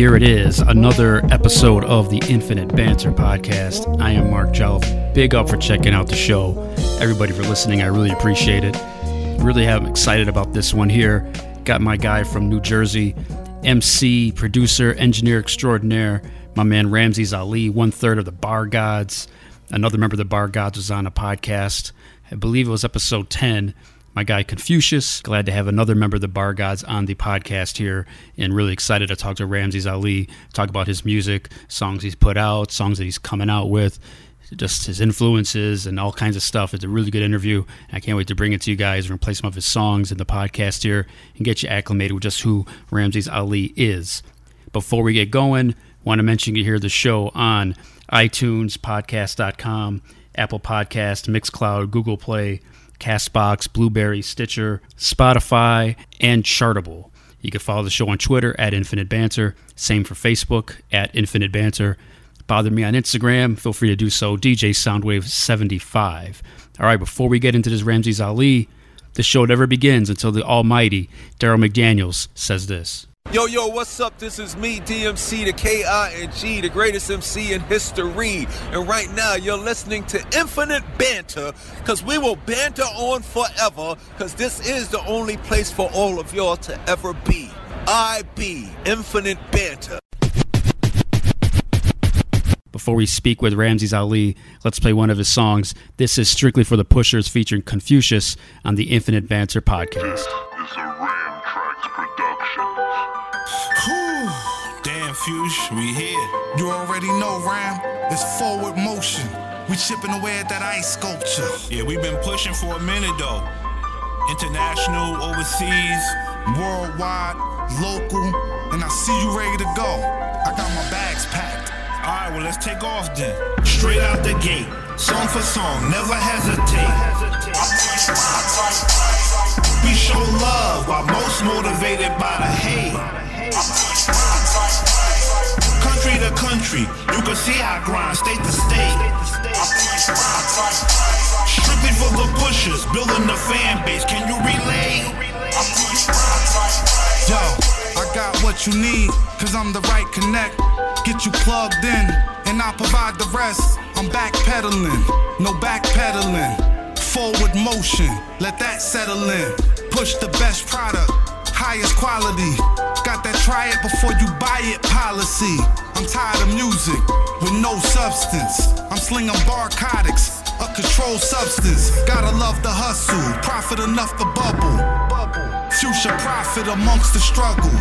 Here it is, another episode of the Infinite Banter podcast. I am Mark Jelf. Big up for checking out the show. Everybody for listening, I really appreciate it. Really am excited about this one here. Got my guy from New Jersey, MC, producer, engineer extraordinaire, my man Rhamsis Ali, one third of the Bar Gods. Another member of the Bar Gods was on a podcast. I believe it was episode 10 my guy Confucius. Glad to have another member of the Bar Gods on the podcast here, and really excited to talk to Rhamsis Ali, talk about his music, songs he's put out, songs that he's coming out with, just his influences and all kinds of stuff. It's a really good interview. I can't wait to bring it to you guys. We're gonna play some of his songs in the podcast here and get you acclimated with just who Rhamsis Ali is. Before we get going, want to mention you hear the show on iTunes, podcast.com, Apple Podcast, Mixcloud, Google Play. Castbox, Blubrry, Stitcher, Spotify, and Chartable. You can follow the show on Twitter at Infinite Banter. Same for Facebook at Infinite Banter. Bother me on Instagram. Feel free to do so. DJ Soundwave75. All right, before we get into this Rhamsis Ali, the show never begins until the almighty Darryl McDaniels says this. Yo, yo, what's up? This is me, DMC, the K-I-N-G, the greatest MC in history. And right now, you're listening to Infinite Banter, because we will banter on forever, because this is the only place for all of y'all to ever be. I be Infinite Banter. Before we speak with Rhamsis Ali, let's play one of his songs. This is strictly for the pushers featuring Confucius on the Infinite Banter podcast. We here. You already know, Ram. It's forward motion. We chipping away at that ice sculpture. Yeah, we've been pushing for a minute though. International, overseas. Worldwide, local, and I see you ready to go. I got my bags packed. Alright, well, let's take off then. Straight out the gate, song for song, never hesitate. We show love while most motivated by the hate. Country to country, you can see I grind state to state. Strictly for the pushers, building the fan base. Can you relate? Yo, I got what you need, cause I'm the right connect. Get you plugged in, and I'll provide the rest. I'm backpedaling, no backpedaling. Forward motion, let that settle in. Push the best product, highest quality. Got that try it before you buy it policy. I'm tired of music with no substance. I'm slinging narcotics, a controlled substance. Gotta love the hustle, profit enough to bubble. Future profit amongst the struggle.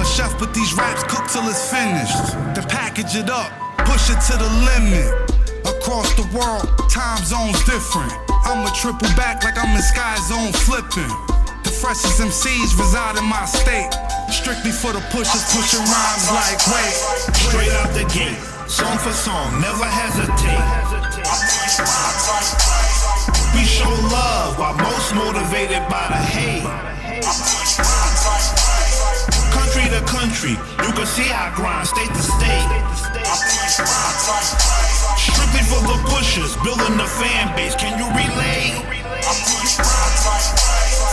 A chef with these raps cook till it's finished. Then package it up, push it to the limit. Across the world, time zones different. I'ma triple back like I'm in Sky Zone flipping. The freshest MCs reside in my state. Strictly for the pushers, pushing rhymes like wait. Straight out the gate, song for song, never hesitate. We show love while most motivated by the hate. Country to country, you can see I grind state to state. Strictly for the pushers, building the fan base. Can you relate?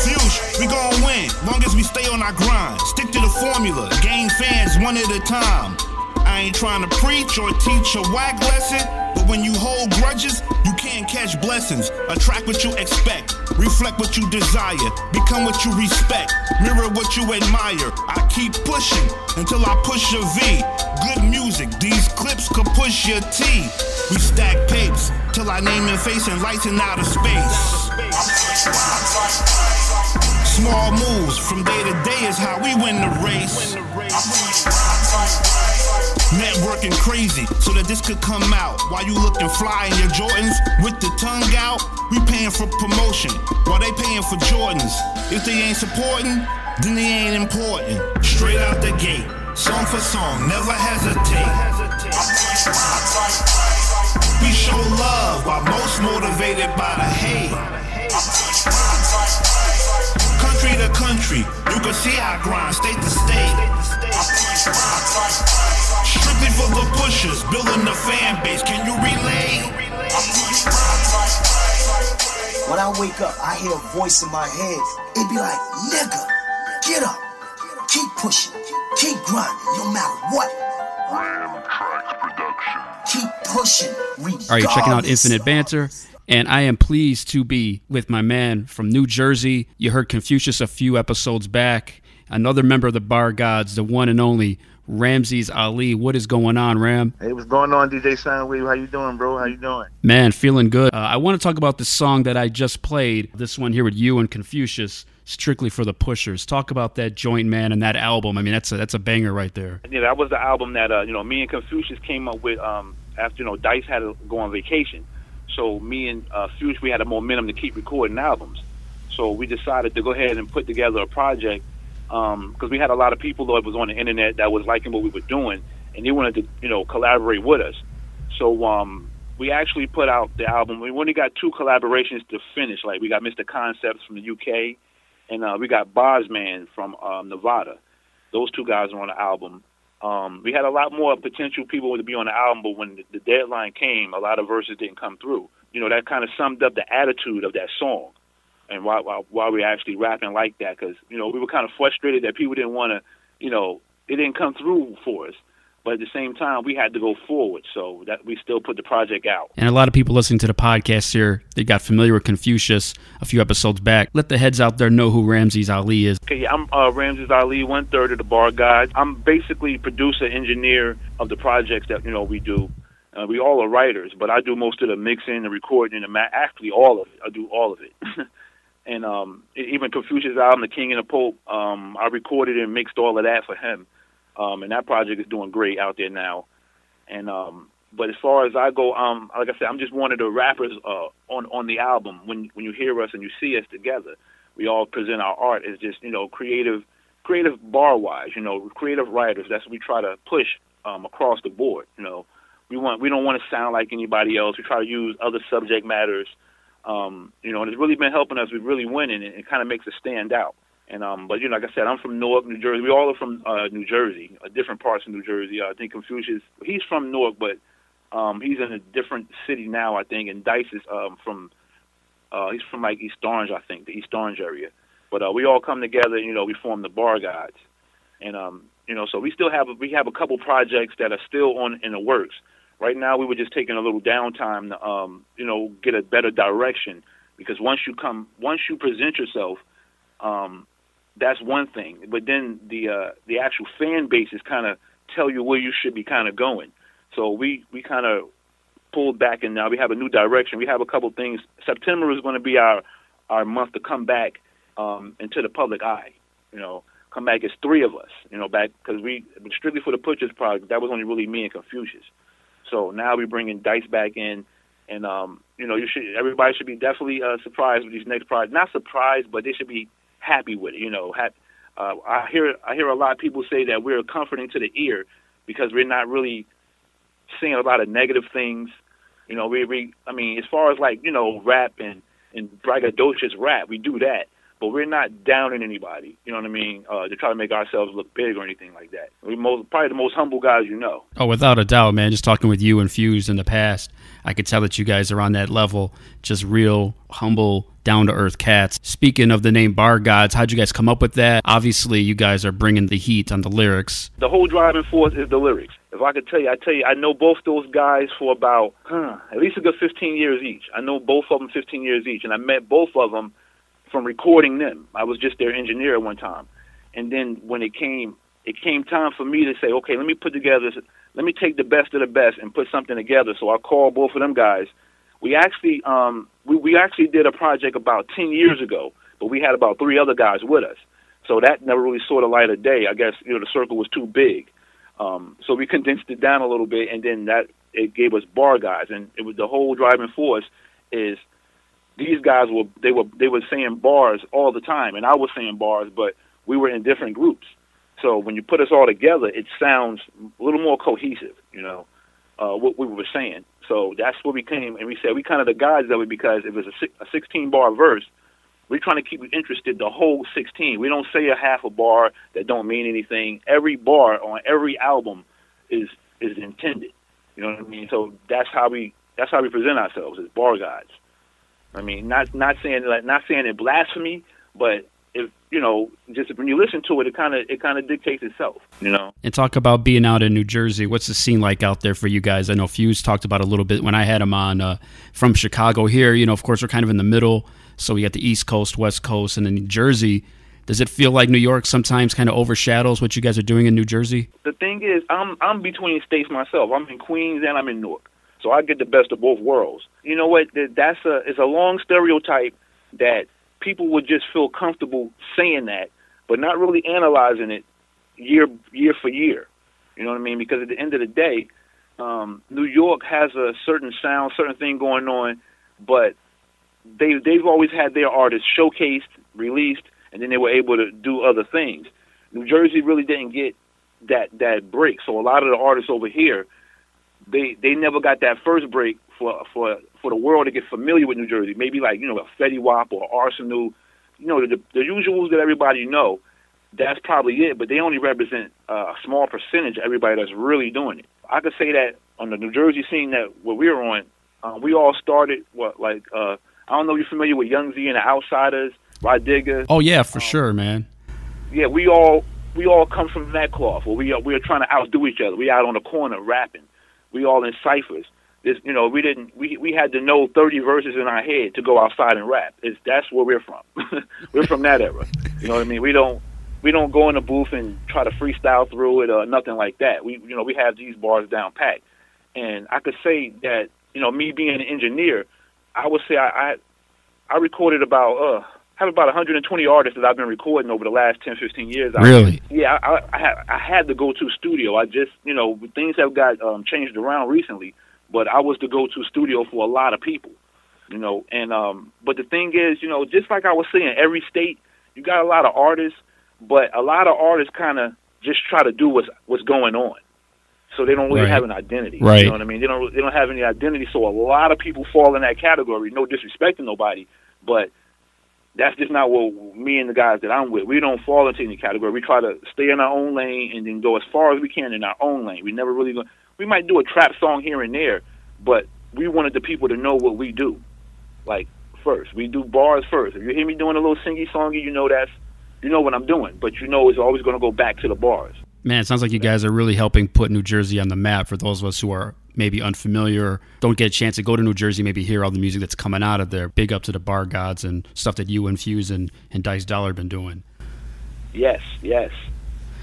Fuge, we gon' win, long as we stay on our grind. Stick to the formula, gain fans one at a time. I ain't trying to preach or teach a whack lesson, but when you hold grudges, you can't catch blessings. Attract what you expect, reflect what you desire, become what you respect, mirror what you admire. I keep pushing until I push a V. Good music, these clips could push your T. We stack papes till I name and face and lights in outer space. Small moves from day to day is how we win the race. Networking crazy so that this could come out. While you looking fly in your Jordans with the tongue out, we paying for promotion while they paying for Jordans. If they ain't supporting, then they ain't important. Straight out the gate, song for song, never hesitate. We show love while most motivated by the hate. Country to country, you can see I grind state to state. Strictly for the pushers, building the fan base. Can you relate? When I wake up, I hear a voice in my head. It be like, nigga, get up, keep pushing, Keep grinding, no matter what. Ram Tracks Production. Keep pushing. Regardless. All right, you're checking out Infinite Banter, and I am pleased to be with my man from New Jersey. You heard Confucius a few episodes back. Another member of the Bar Gods, the one and only Rhamsis Ali. What is going on, Ram? Hey, what's going on, DJ Soundwave? How you doing, bro? How you doing? Man, feeling good. Uh, I want to talk about the song that I just played. This one here with you and Confucius, strictly for the pushers. Talk about that joint, man, and that album. I mean, that's a, that's a banger right there. Yeah, that was the album that uh, you know me and Confucius came up with um, after you know Dice had to go on vacation. So me and uh, Fuse, we had a momentum to keep recording albums. So we decided to go ahead and put together a project because um, we had a lot of people that was on the internet that was liking what we were doing, and they wanted to you know collaborate with us. So um, we actually put out the album. We only got two collaborations to finish. Like we got Mr. Concepts from the UK, and uh, we got Bosman from um, Nevada. Those two guys are on the album. Um, we had a lot more potential people to be on the album, but when the, deadline came, a lot of verses didn't come through. You know, that kind of summed up the attitude of that song and why why, why we actually rapping like that because you know we were kind of frustrated that people didn't want to, you know, it didn't come through for us. But at the same time, we had to go forward, so that we still put the project out. And a lot of people listening to the podcast here, they got familiar with Confucius a few episodes back. Let the heads out there know who Rhamsis Ali is. Okay, I'm uh, Rhamsis Ali, one third of the Bar Gods. I'm basically producer, engineer of the projects that you know we do. Uh, we all are writers, but I do most of the mixing, the recording, and the ma- actually all of it. I do all of it. and um, even Confucius' album, The King and the Pope, um, I recorded and mixed all of that for him. Um, and that project is doing great out there now. And um, but as far as I go, um, like I said, I'm just one of the rappers uh, on on the album. When when you hear us and you see us together, we all present our art as just you know creative, creative bar wise, you know, creative writers. That's what we try to push um, across the board. You know, we want we don't want to sound like anybody else. We try to use other subject matters. Um, you know, and it's really been helping us with really winning, and it kind of makes us stand out. And um, but you know, like I said, I'm from Newark, New Jersey. We all are from uh, New Jersey, uh, different parts of New Jersey. Uh, I think Confucius, he's from Newark, but um, he's in a different city now. I think, and Dice is um, from, uh, he's from like East Orange, I think, the East Orange area. But uh, we all come together, you know, we form the Bar Gods, and um, you know, so we still have we have a couple projects that are still on in the works. Right now, we were just taking a little downtime to, um, you know, get a better direction because once you come, once you present yourself, um, that's one thing. But then the uh, the actual fan bases kind of tell you where you should be kind of going. So we we kind of pulled back, and now we have a new direction. We have a couple things. September is going to be our our month to come back um, into the public eye. You know, come back as three of us. You know, back because we strictly for the Pushers project. That was only really me and Confucius. So now we're bringing Dice back in, and um, you know, you should everybody should be definitely uh, surprised with these next projects. Not surprised, but they should be happy with it. You know, ha- uh, I hear I hear a lot of people say that we're comforting to the ear because we're not really saying a lot of negative things. You know, we we I mean, as far as like you know, rap and and braggadocious rap, we do that, but we're not downing anybody. You know what I mean? Uh, to try to make ourselves look big or anything like that. We're most, probably the most humble guys you know. Oh, without a doubt, man. Just talking with you and Fuse in the past, I could tell that you guys are on that level. Just real, humble, down to earth cats. Speaking of the name Bar Gods, how'd you guys come up with that? Obviously, you guys are bringing the heat on the lyrics. The whole driving force is the lyrics. If I could tell you, I tell you, I know both those guys for about huh, at least a good 15 years each. I know both of them 15 years each, and I met both of them from recording them. I was just their engineer at one time, and then when it came, it came time for me to say, okay, let me put together, let me take the best of the best and put something together. So I called both of them guys. We actually, um, we we actually did a project about 10 years ago, but we had about three other guys with us. So that never really saw the light of day. I guess you know the circle was too big. Um, so we condensed it down a little bit, and then that it gave us bar guys, and it was the whole driving force is these guys were they were they were saying bars all the time, and I was saying bars, but we were in different groups. So when you put us all together, it sounds a little more cohesive, you know, uh, what we were saying. So that's what we came, and we said we kind of the guys of it because it was a, a 16 bar verse. We're trying to keep you interested the whole 16. We don't say a half a bar that don't mean anything. Every bar on every album is is intended. You know what I mean? So that's how we that's how we present ourselves as bar guys. I mean, not not saying like not saying it blasphemy, but if you know, just when you listen to it, it kind of it kind of dictates itself. You know. And talk about being out in New Jersey. What's the scene like out there for you guys? I know Fuse talked about a little bit when I had him on uh, from Chicago. Here, you know, of course, we're kind of in the middle, so we got the East Coast, West Coast, and then New Jersey. Does it feel like New York sometimes kind of overshadows what you guys are doing in New Jersey? The thing is, I'm I'm between states myself. I'm in Queens and I'm in Newark, so I get the best of both worlds. You know what? That's a it's a long stereotype that people would just feel comfortable saying that, but not really analyzing it year year for year. You know what I mean? Because at the end of the day, um, New York has a certain sound, certain thing going on, but they they've always had their artists showcased, released, and then they were able to do other things. New Jersey really didn't get that that break, so a lot of the artists over here, they they never got that first break for for for the world to get familiar with New Jersey. Maybe like you know a Fetty Wap or Arsonal, you know the the usuals that everybody know. That's probably it, but they only represent uh, a small percentage of everybody that's really doing it. I could say that on the New Jersey scene that where we're on, uh, we all started what like uh, I don't know if you're familiar with Young Zee and the Outsidaz, Digga. Oh yeah, for um, sure, man. Yeah, we all we all come from that cloth. Where we are, we are trying to outdo each other. We out on the corner rapping. We all in ciphers this, you know, we didn't. We we had to know thirty verses in our head to go outside and rap. It's that's where we're from. we're from that era. You know what I mean? We don't we don't go in the booth and try to freestyle through it or nothing like that. We you know we have these bars down pat. And I could say that you know me being an engineer, I would say I I, I recorded about uh have about 120 artists that I've been recording over the last 10, 15 years. Really? I, yeah, I, I, had, I had to go to studio. I just, you know, things have got um, changed around recently but I was the go-to studio for a lot of people, you know. And um, but the thing is, you know, just like I was saying, every state you got a lot of artists, but a lot of artists kind of just try to do what's what's going on, so they don't really right. have an identity. Right. You know what I mean? They don't they don't have any identity, so a lot of people fall in that category. No disrespect to nobody, but that's just not what me and the guys that I'm with. We don't fall into any category. We try to stay in our own lane and then go as far as we can in our own lane. We never really go we might do a trap song here and there, but we wanted the people to know what we do. Like first, we do bars first. If you hear me doing a little singy songy, you know that's you know what I'm doing, but you know it's always going to go back to the bars. Man, it sounds like you guys are really helping put New Jersey on the map for those of us who are maybe unfamiliar, don't get a chance to go to New Jersey, maybe hear all the music that's coming out of there. Big up to the bar gods and stuff that you and Fuse and, and Dice Dollar have been doing. Yes, yes.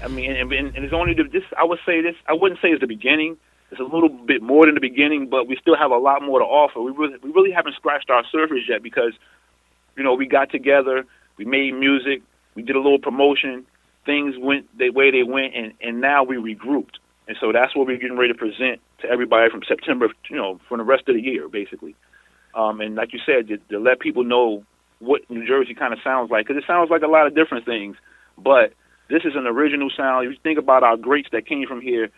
I mean, and, and it's only the, this. I would say this. I wouldn't say it's the beginning. It's a little bit more than the beginning, but we still have a lot more to offer. We really, we really haven't scratched our surface yet because, you know, we got together, we made music, we did a little promotion, things went the way they went, and and now we regrouped, and so that's what we're getting ready to present to everybody from September, you know, for the rest of the year, basically. Um, and like you said, to, to let people know what New Jersey kind of sounds like, because it sounds like a lot of different things, but this is an original sound. If you think about our greats that came from here,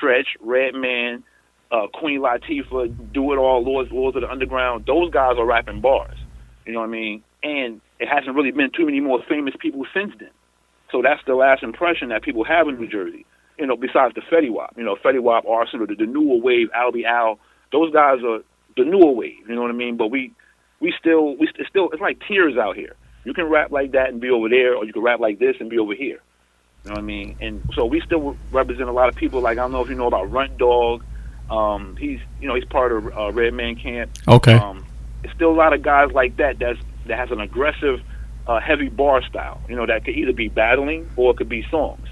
Treach, Redman, uh, Queen Latifah, Do It All, Lords, Lords of the Underground, those guys are rapping bars. You know what I mean? And it hasn't really been too many more famous people since then. So that's the last impression that people have in New Jersey. You know, besides the Fetty Wap, you know, Fetty Wap, Arsonal, the, the newer wave, Albee Al, those guys are the newer wave. You know what I mean? But we, we still, we st- still, it's like tears out here. You can rap like that and be over there, or you can rap like this and be over here. You know what I mean? And so we still represent a lot of people. Like I don't know if you know about Runt Dawg. Um, he's you know he's part of uh, Redman Camp. Okay. Um, it's still a lot of guys like that. That's that has an aggressive, uh, heavy bar style. You know that could either be battling or it could be songs.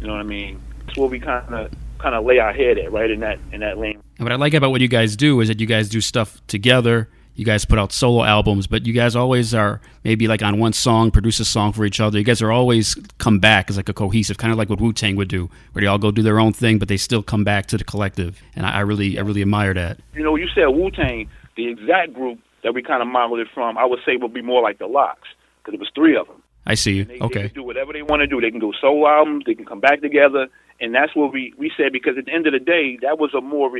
You know what I mean? That's where we kind of kind of lay our head at, right in that in that lane. And what I like about what you guys do is that you guys do stuff together you guys put out solo albums, but you guys always are maybe like on one song, produce a song for each other. You guys are always come back as like a cohesive, kind of like what Wu Tang would do, where they all go do their own thing, but they still come back to the collective. And I, I really, I really admire that. You know, you said Wu Tang, the exact group that we kind of modeled it from, I would say would be more like the LOX, because it was three of them. I see you. They, okay. They can do whatever they want to do. They can go solo albums. They can come back together, and that's what we we said because at the end of the day, that was a more.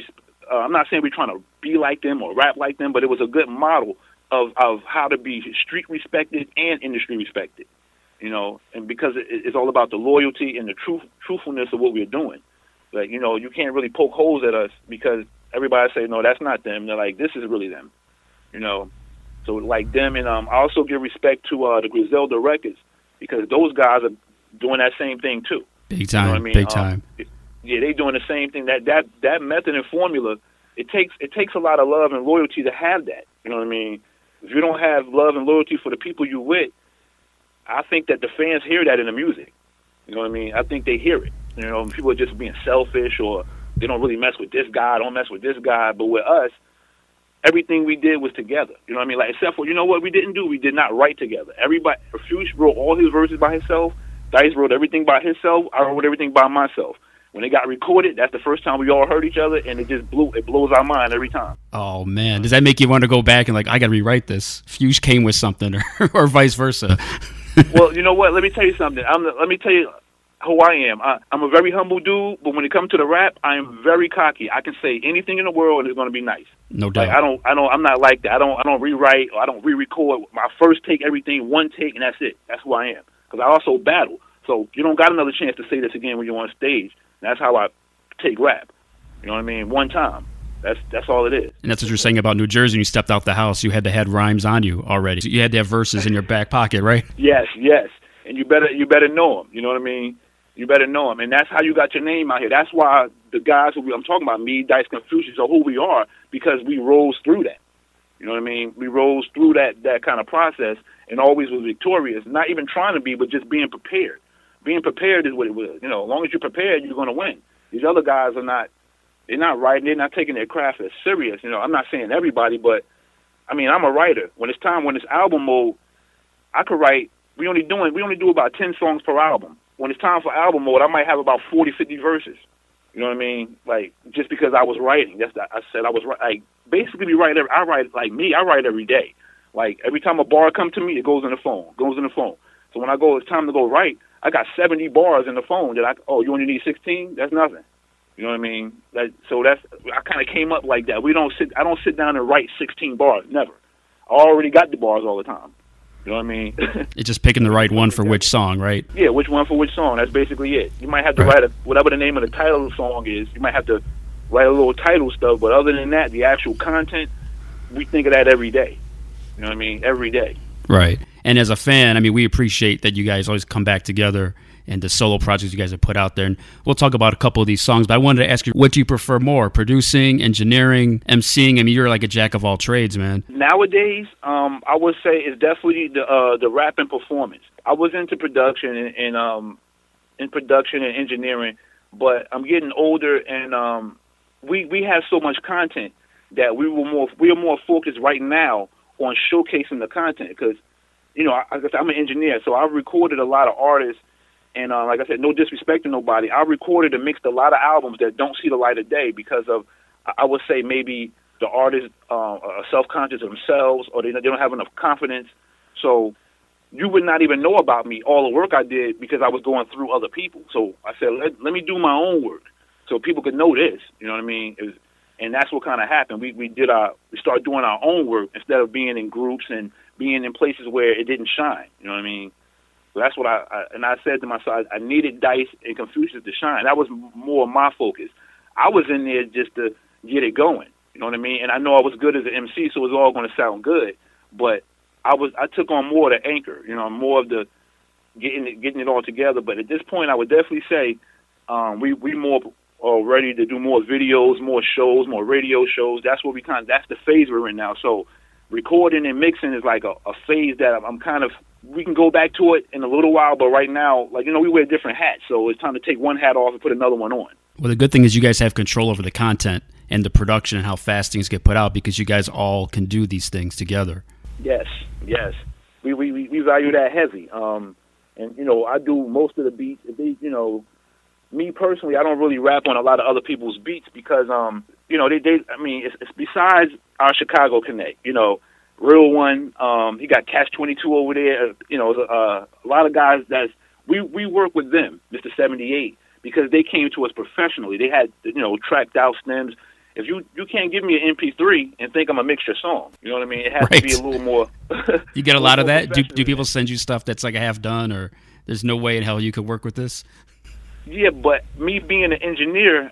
Uh, I'm not saying we're trying to be like them or rap like them, but it was a good model of of how to be street respected and industry respected. You know, and because it, it's all about the loyalty and the truth truthfulness of what we're doing. Like you know, you can't really poke holes at us because everybody say no, that's not them. They're like, this is really them. You know, so like them, and um, I also give respect to uh, the Griselda Records. because those guys are doing that same thing too. Big time, You know what I mean? big Um, time. Yeah, they doing the same thing. That that that method and formula, it takes it takes a lot of love and loyalty to have that. You know what I mean? If you don't have love and loyalty for the people you with, I think that the fans hear that in the music. You know what I mean? I think they hear it. You know, people are just being selfish or they don't really mess with this guy, don't mess with this guy. But with us, everything we did was together. You know what I mean? Like except for you know what we didn't do? We did not write together. Everybody Fuse wrote all his verses by himself. Dice wrote everything by himself. I wrote everything by myself. When it got recorded, that's the first time we all heard each other, and it just blew. It blows our mind every time. Oh man, does that make you want to go back and like I got to rewrite this? Fuge came with something, or, or vice versa. well, you know what? Let me tell you something. I'm. The, let me tell you who I am. I, I'm a very humble dude, but when it comes to the rap, I am very cocky. I can say anything in the world, and it's going to be nice. No doubt. Like I don't. I don't. I'm not like that. I don't. I don't rewrite or I don't re-record. My first take, everything, one take, and that's it. That's who I am. Because I also battle. So you don't got another chance to say this again when you're on stage. That's how I take rap. You know what I mean? One time. That's that's all it is. And that's what you're saying about New Jersey. When you stepped out the house, you had to have rhymes on you already. So you had to have verses in your back pocket, right? Yes, yes. And you better you better know them. You know what I mean? You better know them, and that's how you got your name out here. That's why the guys who we, I'm talking about, me, Dice, Confucius, are who we are because we rose through that. You know what I mean? We rose through that that kind of process and always was victorious. Not even trying to be, but just being prepared. Being prepared is what it was. You know, as long as you're prepared, you're going to win. These other guys are not. They're not writing. They're not taking their craft as serious. You know, I'm not saying everybody, but I mean, I'm a writer. When it's time, when it's album mode, I could write. We only doing. We only do about ten songs per album. When it's time for album mode, I might have about 40, 50 verses. You know what I mean? Like just because I was writing. That's I said I was like basically we write. Every, I write like me. I write every day. Like every time a bar come to me, it goes in the phone. Goes in the phone. So when I go, it's time to go write. I got 70 bars in the phone that I. Oh, you only need 16? That's nothing. You know what I mean? That, so that's I kind of came up like that. We don't sit. I don't sit down and write 16 bars. Never. I already got the bars all the time. You know what I mean? It's just picking the right one for which song, right? yeah, which one for which song? That's basically it. You might have to Right. write a, whatever the name of the title of the song is. You might have to write a little title stuff, but other than that, the actual content, we think of that every day. You know what I mean? Every day. Right. And as a fan, I mean, we appreciate that you guys always come back together and the solo projects you guys have put out there. And we'll talk about a couple of these songs, but I wanted to ask you, what do you prefer more? Producing, engineering, emceeing? I mean, you're like a jack of all trades, man. Nowadays, um, I would say it's definitely the uh, the rap and performance. I was into production and, and um, in production and engineering, but I'm getting older and um, we we have so much content that we were more we are more focused right now on showcasing the content because you know I, I'm an engineer, so I've recorded a lot of artists. And uh, like I said, no disrespect to nobody. I recorded and mixed a lot of albums that don't see the light of day because of, I would say maybe the artists uh, are self-conscious of themselves or they, don't have enough confidence. So you would not even know about me, all the work I did because I was going through other people. So I said, let, let me do my own work so people could know this. You know what I mean? Was, and that's what kind of happened. We we did our we started doing our own work instead of being in groups and being in places where it didn't shine. You know what I mean? That's what I, I and I said to myself, I needed Dice and Confucius to shine. That was more my focus. I was in there just to get it going. You know what I mean? And I know I was good as an MC, so it was all going to sound good. But I was I took on more of the anchor. You know, more of the getting it, getting it all together. But at this point, I would definitely say um, we we more are ready to do more videos, more shows, more radio shows. That's what we kind. Of, That's the phase we're in now. So recording and mixing is like a, a phase that I'm kind of. We can go back to it in a little while, but right now, like you know, we wear different hats, so it's time to take one hat off and put another one on. Well, the good thing is you guys have control over the content and the production and how fast things get put out because you guys all can do these things together. Yes, yes. We we we we value that heavy. Um, and you know, I do most of the beats. If they, you know, me personally, I don't really rap on a lot of other people's beats because, um, you know, they they. I mean, it's, it's besides our Chicago connect. You know, real one. Um, he got Cash Twenty Two over there. uh, You know, uh, a lot of guys that's we we work with them, Mister Seventy Eight, because they came to us professionally. They had you know tracked out stems. If you you can't give me an MP3 and think I'm a mixture song, you know what I mean? It has to be a little more. You get a lot of that? Do, do people send you stuff that's like a half done or there's no way in hell you could work with this? Yeah, but me being an engineer,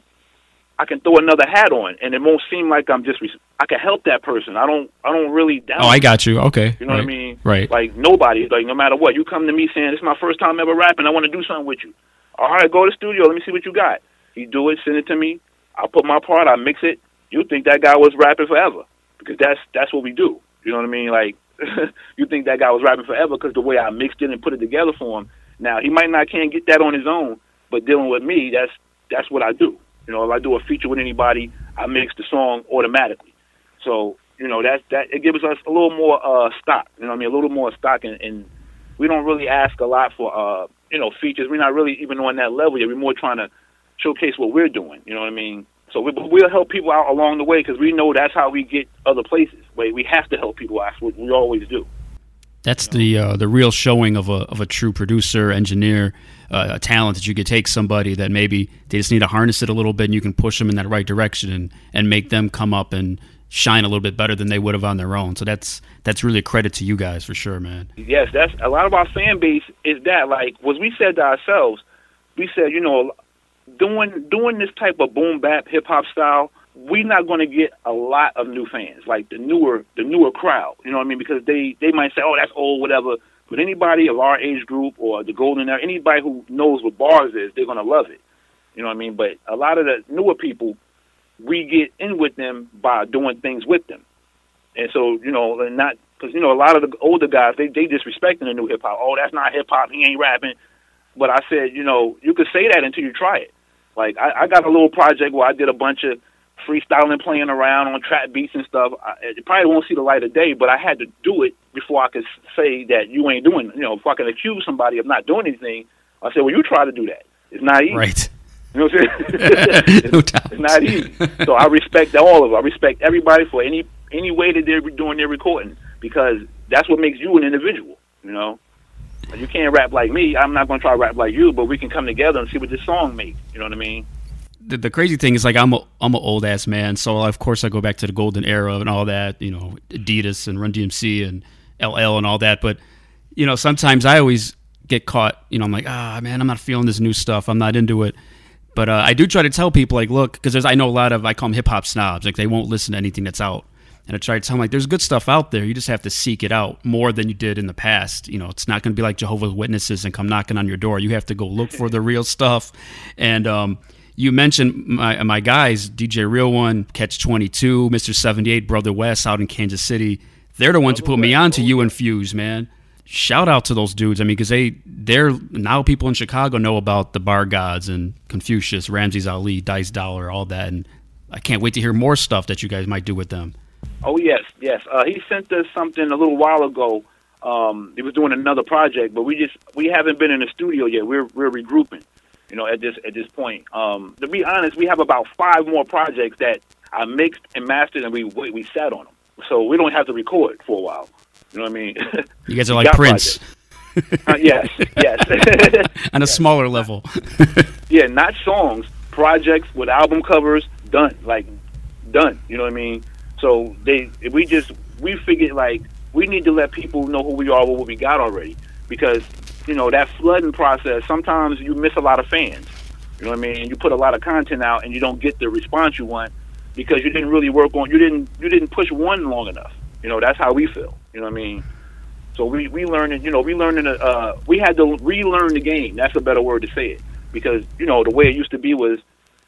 I can throw another hat on, and it won't seem like I'm just. I can help that person. I don't. I don't really. Down Oh, I got you. Okay. You know right. what I mean? Right. Like nobody. Like no matter what, you come to me saying it's my first time ever rapping. I want to do something with you. All right, go to the studio. Let me see what you got. You do it. Send it to me. I'll put my part. I mix it. You think that guy was rapping forever because that's that's what we do. You know what I mean? Like you think that guy was rapping forever because the way I mixed it and put it together for him. Now he might not can't get that on his own, but dealing with me, that's that's what I do. You know, if I do a feature with anybody, I mix the song automatically. So you know that that it gives us a little more uh, stock. You know, I mean, a little more stock, and, and we don't really ask a lot for uh, you know features. We're not really even on that level yet. We're more trying to showcase what we're doing. You know what I mean? So we, we'll help people out along the way because we know that's how we get other places. Wait, we have to help people out. We always do. That's the uh, the real showing of a of a true producer, engineer, uh, a talent that you could take somebody that maybe they just need to harness it a little bit, and you can push them in that right direction and and make them come up and shine a little bit better than they would have on their own. So that's that's really a credit to you guys for sure, man. Yes, that's a lot of our fan base is that. Like, was we said to ourselves, we said, you know, doing doing this type of boom bap hip hop style, we're not going to get a lot of new fans, like the newer the newer crowd. You know what I mean? Because they they might say, oh, that's old, whatever. But anybody of our age group or the golden era, anybody who knows what bars is, they're going to love it. You know what I mean? But a lot of the newer people, we get in with them by doing things with them. And so, you know, and not because you know a lot of the older guys they they disrespecting the new hip hop. Oh, that's not hip hop. He ain't rapping. But I said, you know, you could say that until you try it. Like I, I got a little project where I did a bunch of freestyling, playing around on trap beats and stuff. I, it probably won't see the light of day, but I had to do it before I could say that you ain't doing. You know, if I can accuse somebody of not doing anything, I said, well, you try to do that. It's not easy. Right. You know what I'm saying? No doubt. It's not easy. So I respect all of it. I respect everybody for any any way that they're doing their recording because that's what makes you an individual. You know, you can't rap like me. I'm not going to try to rap like you, but we can come together and see what this song makes. You know what I mean? The, the crazy thing is like I'm a I'm an old ass man, so of course I go back to the golden era and all that, you know, Adidas and Run DMC and LL and all that. But you know, sometimes I always get caught. You know, I'm like, ah, man, I'm not feeling this new stuff. I'm not into it. But uh, I do try to tell people like, look, because there's I know a lot of I call them hip hop snobs. Like they won't listen to anything that's out. And I try to tell them like, there's good stuff out there. You just have to seek it out more than you did in the past. You know, it's not going to be like Jehovah's Witnesses and come knocking on your door. You have to go look for the real stuff. And um, you mentioned my my guys, DJ Real One, Catch Twenty Two, Mister Seventy Eight, Brother West out in Kansas City. They're the ones who put me on to you and Fuse, man. Shout out to those dudes. I mean, because they they're now people in Chicago know about the Bar Gods and Confucius, Rhamsis Ali, Dice Dollar, all that, and I can't wait to hear more stuff that you guys might do with them. Oh yes, yes. Uh, he sent us something a little while ago. Um, he was doing another project, but we just we haven't been in the studio yet. We're we're regrouping. You know, at this at this point. Um, to be honest, we have about five more projects that I mixed and mastered, and we we, we sat on them. So we don't have to record for a while. You know what I mean? You guys are like Prince uh, yes, yes. on a smaller level. yeah, not songs, projects with album covers, done. Like done. You know what I mean? So they we just we figured like we need to let people know who we are, what we got already, because you know that flooding process. Sometimes you miss a lot of fans. You know what I mean? You put a lot of content out and you don't get the response you want because you didn't really work on you didn't you didn't push one long enough. You know that's how we feel. You know what I mean? So we we learning, you know, we learning. Uh, we had to relearn the game. That's a better word to say it because you know the way it used to be was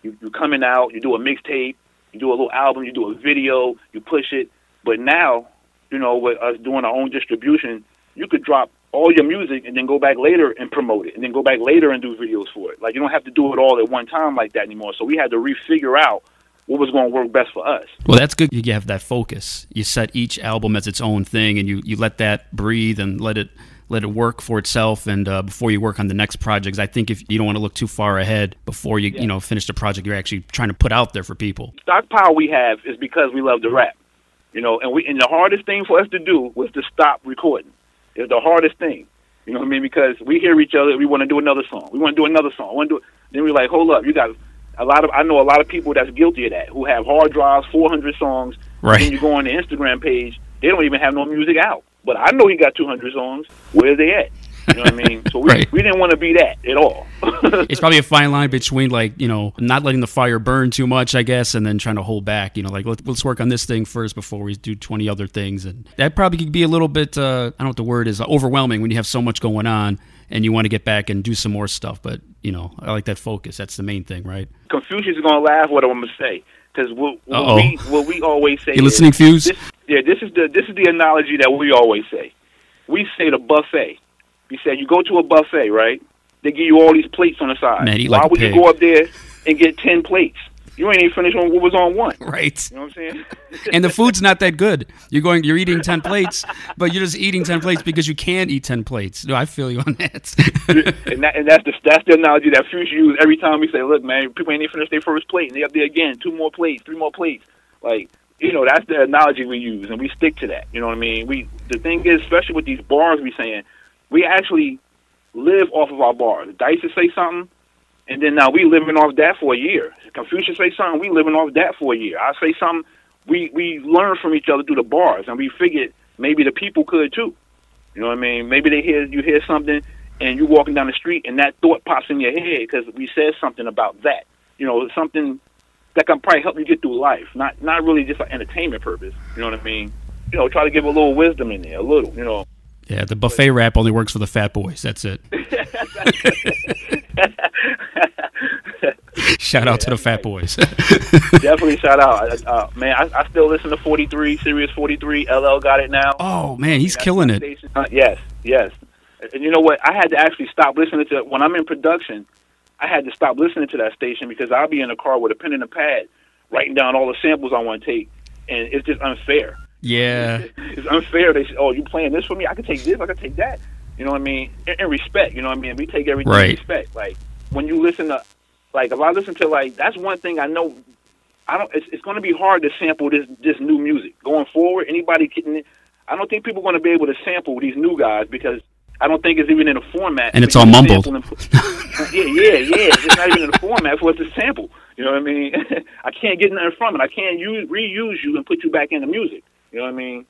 you you coming out, you do a mixtape, you do a little album, you do a video, you push it. But now, you know, with us doing our own distribution, you could drop all your music and then go back later and promote it, and then go back later and do videos for it. Like you don't have to do it all at one time like that anymore. So we had to refigure out what was going to work best for us. Well, that's good. You have that focus. You set each album as its own thing, and you, you let that breathe and let it let it work for itself. And uh, before you work on the next projects, I think if you don't want to look too far ahead before you you know finish the project, you're actually trying to put out there for people. stockpile we have is because we love to rap. You know, and we and the hardest thing for us to do was to stop recording. It's the hardest thing. You know what I mean? Because we hear each other, we want to do another song. We want to do another song. We want to do. Then we're like, hold up, you got a lot of. I know a lot of people that's guilty of that who have hard drives, 400 songs. Right. Then you go on the Instagram page, they don't even have no music out. But I know he got 200 songs. Where they at? You know what I mean? So we, Right. we didn't want to be that at all. it's probably a fine line between like you know not letting the fire burn too much, I guess, and then trying to hold back. You know, like let, let's work on this thing first before we do twenty other things, and that probably could be a little bit. Uh, I don't know what the word is, overwhelming when you have so much going on and you want to get back and do some more stuff. But you know, I like that focus. That's the main thing, right? Confucius is gonna laugh what I'm gonna say because what, what we what we always say. You listening, Fuse? This, yeah, this is the this is the analogy that we always say. We say the buffet. We said you go to a buffet, right? They give you all these plates on the side. Man, Why like would you go up there and get ten plates? You ain't even finished on what was on one. Right. You know what I'm saying? And the food's not that good. You're going, you're eating ten plates, but you're just eating ten plates because you can eat ten plates. No, I feel you on that. and that and that's the that's the analogy that Fuchsia use every time we say, look, man, people ain't even finished their first plate, and they up there again, two more plates, three more plates. Like, you know, that's the analogy we use, and we stick to that. You know what I mean? We the thing is, especially with these bars, we saying we actually live off of our bars. Dice say something, and then now we living off that for a year. Confucius say something, we living off that for a year. I say something, we we learn from each other through the bars, and we figured maybe the people could too. You know what I mean? Maybe they hear you hear something, and you're walking down the street, and that thought pops in your head because we said something about that. You know, something that can probably help you get through life, not not really just for entertainment purpose. You know what I mean? You know, try to give a little wisdom in there, a little. You know. Yeah, the buffet wrap only works for the fat boys. That's it. Shout out to the fat boys. Definitely shout out, uh, man. I, I still listen to 43, Sirius 43. LL got it now. oh man, he's That's killing it. Uh, yes, yes. And you know what? I had to actually stop listening to when I'm in production. I had to stop listening to that station because I'll be in the car with a pen and a pad, writing down all the samples I want to take, and it's just unfair. Yeah, It's unfair. They say, "Oh, you playing this for me? I can take this. I can take that." You know what I mean? In, in respect. You know what I mean? We take everything Right. in respect. Like when you listen to, like if I listen to like that's one thing I know. I don't. It's, it's going to be hard to sample this this new music going forward. Anybody getting? I don't think people are going to be able to sample these new guys because I don't think it's even in a format. And it's all mumbled. yeah, yeah, yeah. It's not even in a format for us to sample. You know what I mean? I can't get nothing from it. I can't use reuse you and put you back into music. You know what I mean?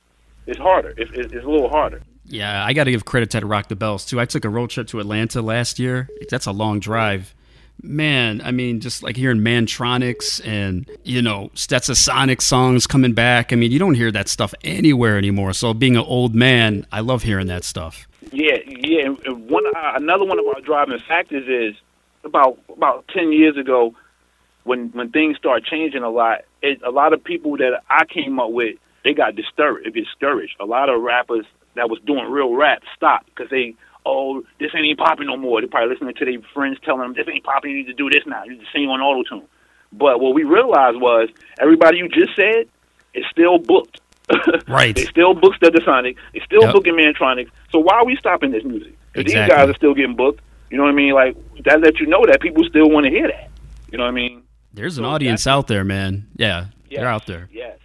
It's harder. It's, it's, it's a little harder. yeah. I got to give credit to Rock the Bells too. I took a road trip to Atlanta last year. That's a long drive. Man, I mean, just like hearing Mantronix and you know Stetsasonic songs coming back. I mean, you don't hear that stuff anywhere anymore. So, being an old man, I love hearing that stuff. Yeah, yeah. and- One, uh, another one of our driving factors is about about ten years ago, when when things started changing a lot. It, a lot of people that I came up with, they got discouraged. Discouraged. A lot of rappers that was doing real rap stopped because they, oh, this ain't even popping no more. They probably listening to their friends telling them this ain't popping. You need to do this now. You need to sing on auto tune. But what we realized was everybody you just said is still booked. Right. they still book Sonic. They still Yep. booking Mantronix. So why are we stopping this music? If these guys are still getting booked, you know what I mean? Like that lets you know that people still want to hear that. You know what I mean? There's an So audience out there, man. Yeah, Yes. they're out there. Yes,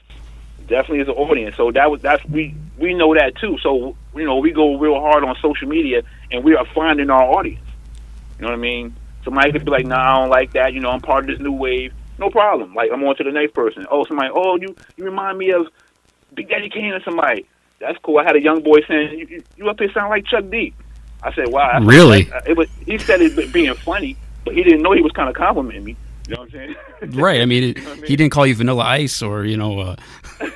definitely is an audience. So that was that's we we know that too. So you know we go real hard on social media, and we are finding our audience. You know what I mean? Somebody could be like, "Nah, I don't like that." You know, I'm part of this new wave. No problem. Like I'm on to the next person. Oh, somebody. Oh, you you remind me of Big Daddy Kane or somebody. That's cool. I had a young boy saying, "You, you, you up here sound like Chuck D." I said, "Wow." Really? that's- It was. He said it being funny, but he didn't know he was kind of complimenting me. You know what I'm saying? Right. I mean, it, You know I mean? he didn't call you Vanilla Ice or you know, uh,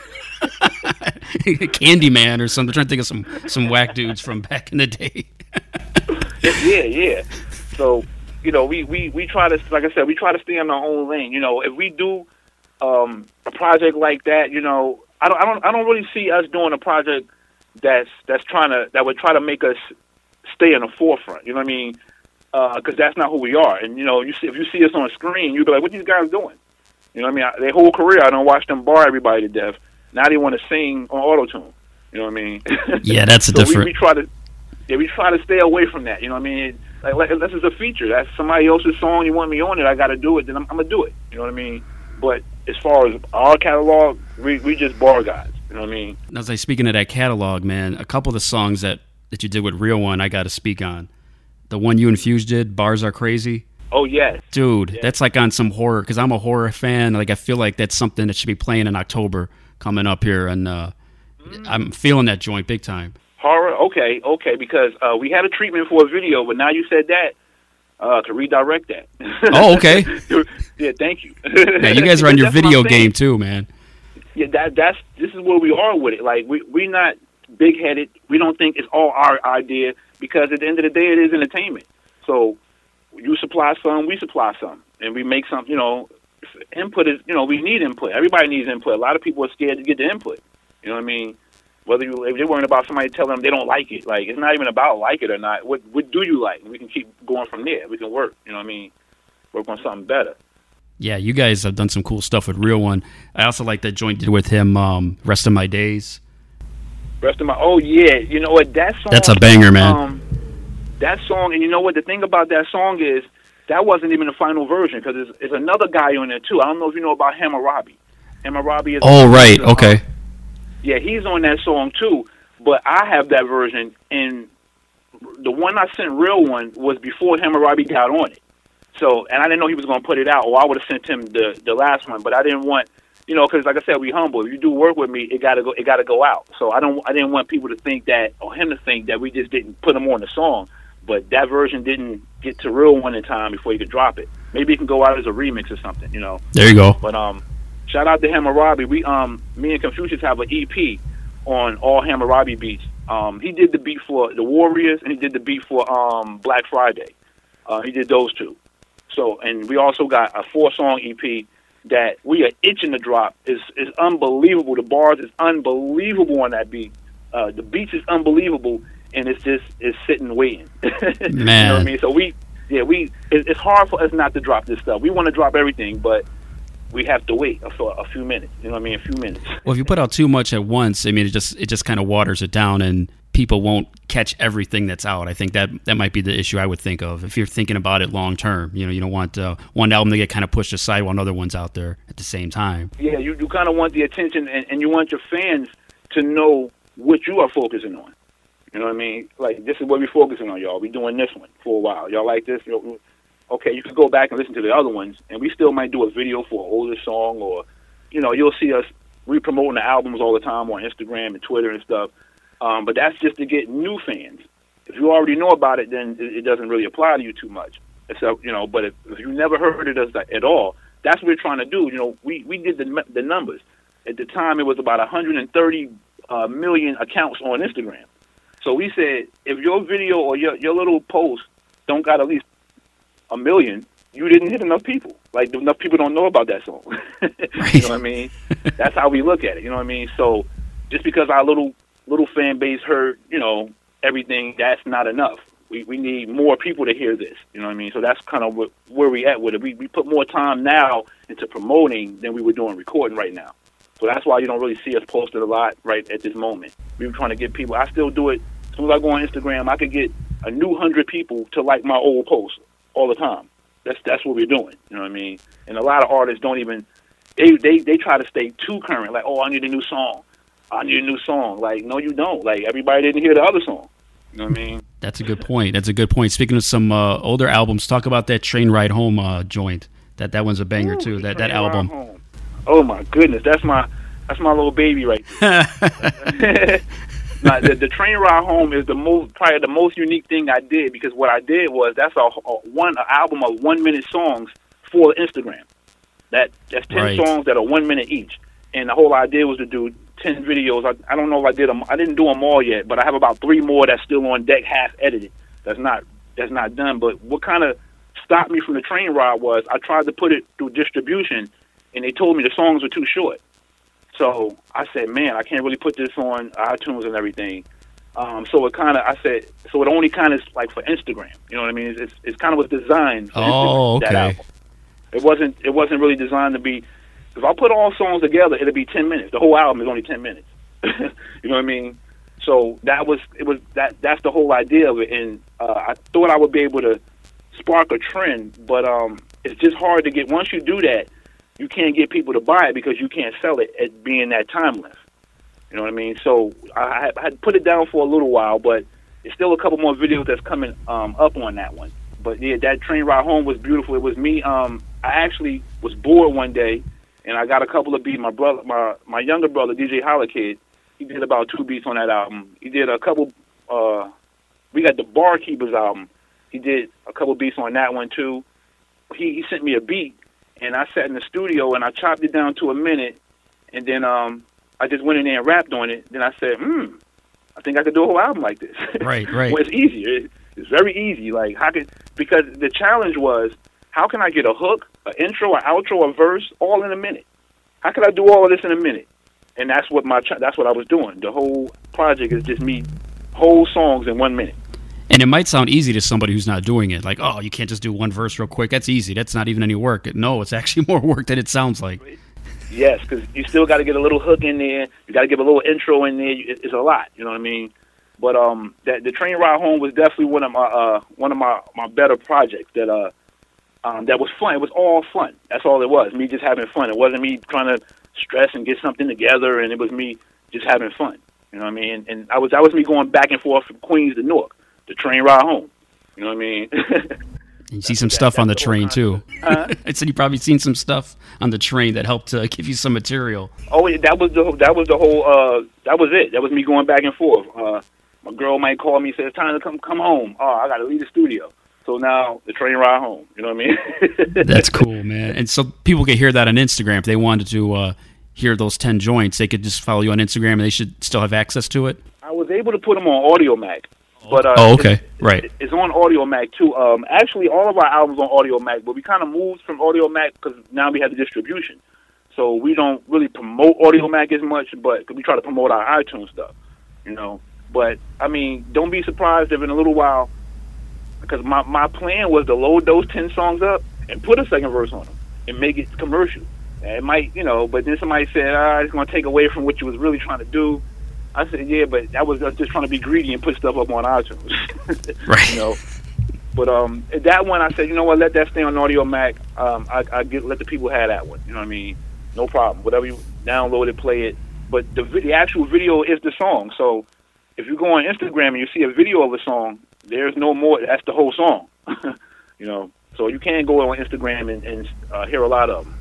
Candyman or something. I'm trying to think of some some whack dudes from back in the day. yeah, yeah. So, you know, we, we, we try to, like I said, we try to stay in our own lane. You know, if we do um, a project like that, you know, I don't, I don't, I don't really see us doing a project that's that's trying to that would try to make us stay in the forefront. You know what I mean? Uh, because that's not who we are. And you know, you see, if you see us on a screen, you'd be like, "What these guys doing?" You know what I mean? I, their whole career, I don't watch them bar everybody to death. Now they want to sing on auto tune. You know what I mean? Yeah, that's a so we, different. we try to yeah, we try to stay away from that. You know what I mean? Like, like this is a feature. That's somebody else's song. You want me on it? I got to do it. Then I'm, I'm gonna do it. You know what I mean? But as far as our catalog, we we just bar guys. You know what I mean? As I speaking of that catalog, man, a couple of the songs that that you did with Real One, I got to speak on. The one you and Fuse did, "Bars Are Crazy." Oh yes, Dude, that's like on some horror because I'm a horror fan. Like I feel like that's something that should be playing in October coming up here, and uh, I'm feeling that joint big time. Horror? Okay, okay, because uh, we had a treatment for a video, but now you said that uh, to redirect that. Oh, okay. yeah, thank you. Yeah, you guys are on your video game too, man. Yeah, that that's this is where we are with it. Like we we're not big headed. We don't think it's all our idea because at the end of the day, it is entertainment. So you supply some, we supply some, and we make some. You know, input is you know we need input. Everybody needs input. A lot of people are scared to get the input. You know what I mean? Whether you if they're worrying about somebody telling them they don't like it, like it's not even about like it or not. What what do you like? We can keep going from there. We can work. You know what I mean? Work on something better. Yeah, you guys have done some cool stuff with Real One. I also like that joint did with him, um, Rest of My Days. Rest of my oh yeah, you know what that song? That's a banger, man. Um, that song, and you know what the thing about that song is that wasn't even the final version because there's, there's another guy on there too. I don't know if you know about Hammurabi. Hammurabi is Oh, right. uh, Okay. yeah, he's on that song too. But I have that version, and the one I sent, real one, was before Hammurabi got on it. So, and I didn't know he was going to put it out, or I would have sent him the the last one. But I didn't want, you know, because like I said, we humble. If you do work with me, it gotta go. It gotta go out. So I don't. I didn't want people to think that, or him to think that we just didn't put him on the song. But that version didn't get to real one in time before he could drop it. Maybe it can go out as a remix or something, you know. There you go. But um, shout out to Hammurabi. We um, me and Confucius have an EP on all Hammurabi beats. Um, he did the beat for the Warriors, and he did the beat for um Black Friday. Uh, he did those two. So, and we also got a four song EP that we are itching to drop. is is unbelievable. The bars is unbelievable on that beat. Uh, the beats is unbelievable, and it's just it's sitting waiting. you know what I Man. mean? So we, yeah, we. It, it's hard for us not to drop this stuff. We want to drop everything, but we have to wait for a few minutes. You know what I mean? A few minutes. Well, if you put out too much at once, I mean, it just it just kind of waters it down, and people won't catch everything that's out. I think that that might be the issue I would think of if you're thinking about it long term. You know, you don't want uh, one album to get kind of pushed aside while another one's out there at the same time. Yeah, you, you kind of want the attention, and, and you want your fans to know what you are focusing on. You know what I mean? Like this is what we're focusing on, y'all. We're doing this one for a while. Y'all like this? Know, okay, you can go back and listen to the other ones, and we still might do a video for an older song, or you know, you'll see us re-promoting the albums all the time on Instagram and Twitter and stuff. Um, but that's just to get new fans. If you already know about it, then it, it doesn't really apply to you too much. Except, you know, but if, if you never heard of us at all, that's what we're trying to do. You know, we we did the the numbers. At the time, it was about 130 uh, million accounts on Instagram. So we said, if your video or your your little post don't got at least a million, you didn't hit enough people. Like enough people don't know about that song. you know what I mean? That's how we look at it. You know what I mean? So just because our little little fan base heard, you know, everything, that's not enough. We we need more people to hear this. You know what I mean? So that's kind of what, where we at with it. We we put more time now into promoting than we were doing recording right now. So that's why you don't really see us posted a lot right at this moment. We were trying to get people. I still do it. As soon as I go on Instagram, I could get a new hundred people to like my old post all the time. That's that's what we're doing. You know what I mean? And a lot of artists don't even they they they try to stay too current. Like, oh, I need a new song. I need a new song. Like, no, you don't. Like, everybody didn't hear the other song. You know what I mean? That's a good point. That's a good point. Speaking of some uh, older albums, talk about that Train Ride Home uh, joint. That that one's a banger too. That that Train Ride album. Oh my goodness, that's my that's my little baby right there. now, the, the train ride home is the most probably the most unique thing I did because what I did was that's a, a one a album of one minute songs for Instagram. That that's ten Right. songs that are one minute each, and the whole idea was to do ten videos. I, I don't know if I did them. I didn't do them all yet, but I have about three more that's still on deck, half edited. That's not that's not done. But what kind of stopped me from the train ride was I tried to put it through distribution, and they told me the songs were too short. So I said, man, I can't really put this on iTunes and everything. Um, so it kind of, I said, so it only kind of like for Instagram. You know what I mean? It's it's, it's kind of was designed. For Oh, Instagram, that okay. album. It wasn't it wasn't really designed to be. If I put all songs together, it'd be ten minutes. The whole album is only ten minutes. you know what I mean? So that was it was that that's the whole idea of it, and uh, I thought I would be able to spark a trend, but um, it's just hard to get. Once you do that, you can't get people to buy it because you can't sell it at being that timeless. You know what I mean? So I I had put it down for a little while, but it's still a couple more videos that's coming um, up on that one. But yeah, that train ride home was beautiful. It was me. Um, I actually was bored one day, and I got a couple of beats. My brother, my my younger brother, DJ Hollakid, He did about two beats on that album. He did a couple. uh We got the Barkeepers album. He did a couple beats on that one too. He he sent me a beat, and I sat in the studio and I chopped it down to a minute, and then um I just went in there and rapped on it. Then I said, hmm, I think I could do a whole album like this. Right, right. well, it's easy. It, it's very easy. Like how could because the challenge was how can I get a hook, an intro, an outro, a verse, all in a minute? How could I do all of this in a minute? And that's what my that's what I was doing. The whole project is just me whole songs in one minute. And it might sound easy to somebody who's not doing it, like, oh, you can't just do one verse real quick. That's easy. That's not even any work. No, it's actually more work than it sounds like. Yes, because you still got to get a little hook in there. You got to give a little intro in there. It's a lot. You know what I mean? But um, that the train ride home was definitely one of my uh one of my my better projects that uh um that was fun. It was all fun. That's all it was. Me just having fun. It wasn't me trying to stress and get something together, and it was me just having fun. You know what I mean? And, and I was that was me going back and forth from Queens to Newark, the train ride home. You know what I mean? You see some stuff on the train too. Uh-huh. I said you probably seen some stuff on the train that helped uh, give you some material. Oh, that was the that was the whole. Uh, that was it. That was me going back and forth. Uh, my girl might call me, say it's time to come come home. Oh, I got to leave the studio. So now the train ride home. You know what I mean? That's cool, man. And so people can hear that on Instagram if they wanted to uh, hear those ten joints. They could just follow you on Instagram, and they should still have access to it. I was able to put them on Audiomack, but uh, Oh, okay. it's- Right. It's on Audiomack too. Um, actually, all of our albums on Audiomack, but we kind of moved from Audiomack because now we have the distribution. So we don't really promote Audiomack as much, but 'cause we try to promote our iTunes stuff, you know. But I mean, don't be surprised if in a little while, because my my plan was to load those ten songs up and put a second verse on them and make it commercial. And it might, you know, but then somebody said, ah, it's going to take away from what you was really trying to do. I said, yeah, but that was us just trying to be greedy and put stuff up on iTunes. Right. You know. But um, that one, I said, you know what, let that stay on Audiomack. Um, I, I get let the people have that one. You know what I mean? No problem. Whatever you download it, play it. But the, the actual video is the song. So if you go on Instagram and you see a video of a song, there's no more. That's the whole song. you know. So you can go on Instagram and, and uh, hear a lot of them.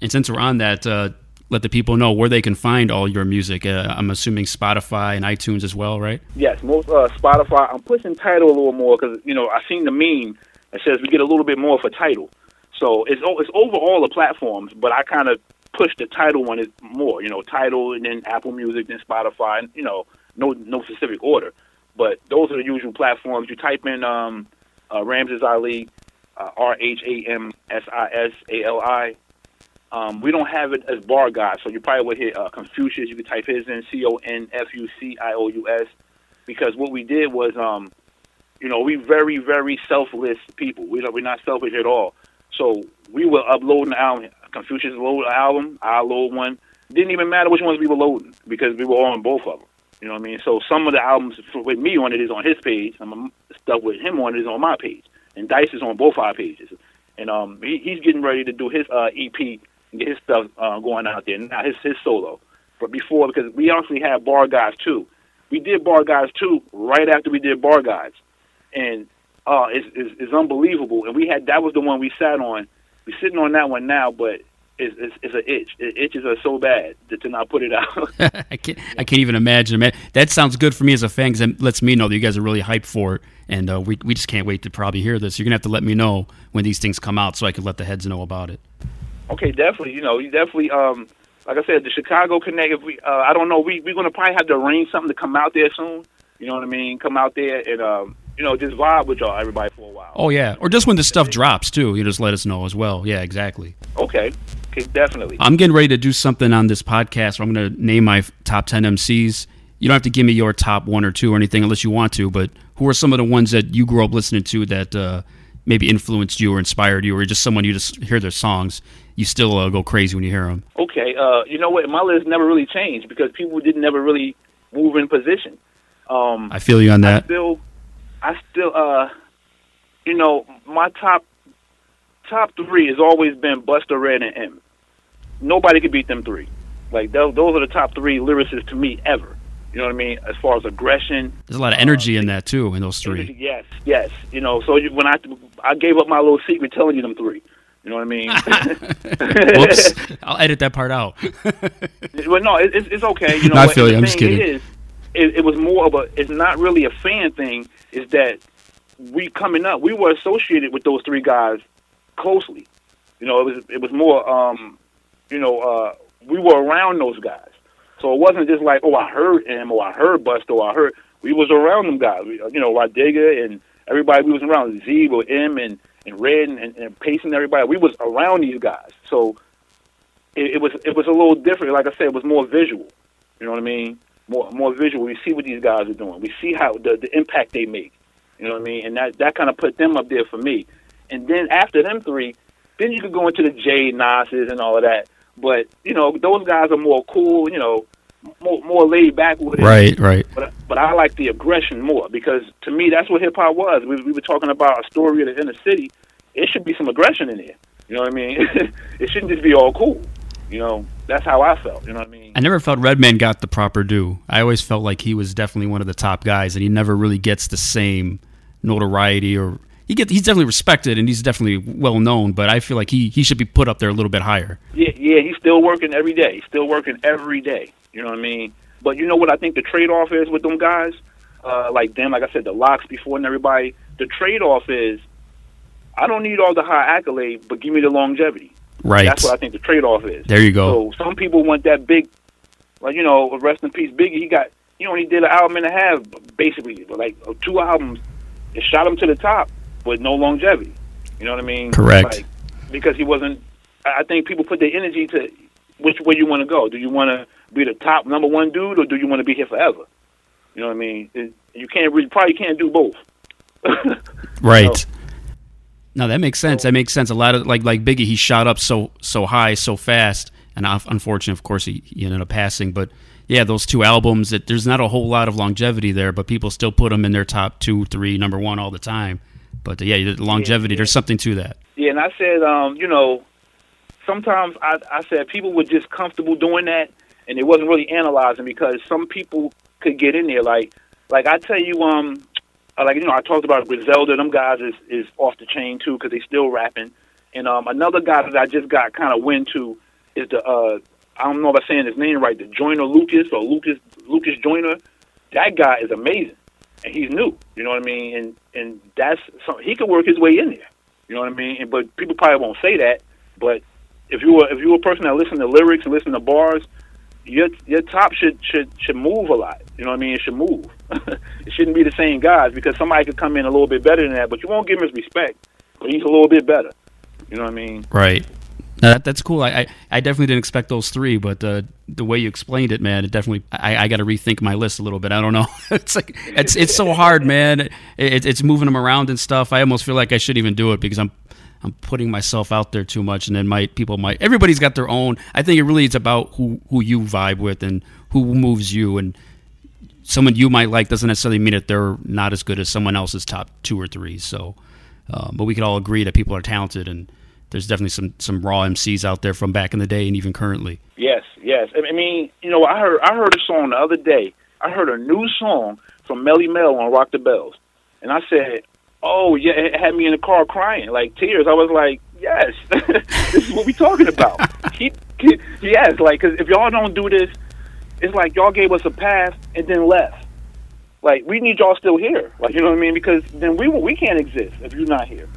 And since we're on that, uh, let the people know where they can find all your music. Uh, I'm assuming Spotify and iTunes as well, right? Yes, most uh, Spotify. I'm pushing Tidal a little more because you know I seen the meme that says we get a little bit more for Tidal. So it's it's over all the platforms, but I kind of push the Tidal one is more. You know, Tidal and then Apple Music, then Spotify. And, you know, no no specific order, but those are the usual platforms. You type in um, uh, Rhamsis Ali, uh, R H A M S I S A L I. Um, we don't have it as Bar Gods, so you probably would hit uh, Confucius. You could type his in C O N F U C I O U S, because what we did was, um, you know, we very very selfless people. We we're not selfish at all. So we were uploading album. Confucius load album. I load one. Didn't even matter which ones we were loading because we were on both of them. You know what I mean? So some of the albums with me on it is on his page. Of stuff with him on it is on my page, and Dice is on both our pages. And um, he, he's getting ready to do his uh, EP and get his stuff uh, going out there. Now his his solo. But before, because we actually had Bar Gods too. We did Bar Gods too right after we did Bar Gods, and uh, it's, it's, it's unbelievable. And we had that was the one we sat on. We're sitting on that one now, but it's, it's, it's an itch. It itches us so bad to, to not put it out. I can't. I can't even imagine, man. That sounds good for me as a fan because it lets me know that you guys are really hyped for it, and uh, we we just can't wait to probably hear this. You're gonna have to let me know when these things come out so I can let the heads know about it. Okay, definitely. You know, you definitely. Um, like I said, the Chicago Connect. If we, uh, I don't know, we we're gonna probably have to arrange something to come out there soon. You know what I mean? Come out there and um, you know, just vibe with y'all, everybody, for a while. Oh yeah, or just when the stuff drops too. You just let us know as well. Yeah, exactly. Okay, okay, definitely. I'm getting ready to do something on this podcast where I'm going to name my top 10 MCs. You don't have to give me your top one or two or anything unless you want to, but who are some of the ones that you grew up listening to that uh, maybe influenced you or inspired you or just someone you just hear their songs, you still uh, go crazy when you hear them? Okay, uh, you know what? My list never really changed because people didn't never really move in position. Um, I feel you on I that. still, I still, uh, you know, my top top three has always been Buster Red and M. Nobody could beat them three. Like those, those are the top three lyricists to me ever. You know what I mean? As far as aggression, There's a lot of energy in that too, in those three. Yes, yes. You know, so you, when I I gave up my little secret telling you them three. You know what I mean? Whoops. I'll edit that part out. well, no, it, it's, it's okay. You know, No, I feel And you. I'm just kidding. Is, it, it was more of a. It's not really a fan thing. Is that we coming up? We were associated with those three guys closely. You know, it was it was more. um You know, uh we were around those guys, so it wasn't just like, oh, I heard him or I heard Buster or I heard. We was around them guys. We, you know, Rah Digga and everybody we was around. Z or M and and Red and, and, and and everybody. We was around these guys, so it, it was it was a little different. Like I said, it was more visual. You know what I mean? More more visual. We see what these guys are doing. We see how the the impact they make. You know what I mean? And that that kind of put them up there for me. And then after them three, then you could go into the Jay Nas's and all of that. But you know, those guys are more cool. You know, more more laid back with it. right, right. But but I like the aggression more because to me that's what hip hop was. We we were talking about a story of the inner city. It should be some aggression in there. You know what I mean? it shouldn't just be all cool. You know, that's how I felt. You know what I mean? I never felt Redman got the proper due. I always felt like he was definitely one of the top guys, and he never really gets the same notoriety or he get he's definitely respected and he's definitely well known. But I feel like he he should be put up there a little bit higher. Yeah, yeah, he's still working every day. He's still working every day. You know what I mean? But you know what I think the trade off is with them guys? Uh, like them, like I said, the locks before and everybody. The trade off is I don't need all the high accolade, but give me the longevity. Right. That's what I think the trade off is. There you go. So some people want that big, like you know, rest in peace, Biggie. He got, you know, he did an album and a half, basically, like uh, two albums. It shot him to the top with no longevity. You know what I mean? Correct. Like, because he wasn't. I think people put their energy to which way you want to go. Do you want to be the top number one dude, or do you want to be here forever? You know what I mean? It, you can't really, probably can't do both. Right. No, that makes sense. That makes sense. A lot of like like Biggie, he shot up so so high so fast, and un- unfortunately, of course, he, he ended up passing. But yeah, those two albums, that there's not a whole lot of longevity there, but people still put them in their top two, three, number one all the time. But uh, yeah, the longevity, there's something to that. Yeah, and I said, um, you know, sometimes I, I said people were just comfortable doing that, and they wasn't really analyzing because some people could get in there. Like, like I tell you, um, like you know, I talked about Griselda. Them guys is is off the chain too because they still rapping. And um, another guy that I just got kind of wind to is the uh, I don't know if I'm saying his name right, the Joyner Lucas or Lucas Lucas Joyner. That guy is amazing, and he's new. You know what I mean? And and that's some, he could work his way in there. You know what I mean? And, but people probably won't say that. But if you were if you were a person that listen to lyrics and listen to bars, your your top should should should move a lot. You know what I mean? It should move. it shouldn't be the same guys because somebody could come in a little bit better than that, but you won't give him his respect. But he's a little bit better. You know what I mean? Right. No, that, that's cool. I, I, I definitely didn't expect those three, but uh, the way you explained it, man, it definitely. I, I got to rethink my list a little bit. I don't know. it's like it's it's so hard, man. It, it's moving them around and stuff. I almost feel like I shouldn't even do it because I'm I'm putting myself out there too much, and then might people might everybody's got their own. I think it really is about who who you vibe with and who moves you, and someone you might like doesn't necessarily mean that they're not as good as someone else's top two or three. So, um, but we could all agree that people are talented, and there's definitely some some raw MCs out there from back in the day and even currently. Yes, yes. I mean, you know, I heard I heard a song the other day. I heard a new song from Melle Mel on Rock the Bells, and I said, "Oh yeah," it had me in the car crying, like tears. I was like, "Yes, this is what we talking about." he, he, yes, like 'cause if y'all don't do this, it's like y'all gave us a pass and then left. Like we need y'all still here, like you know what I mean? Because then we we can't exist if you're not here.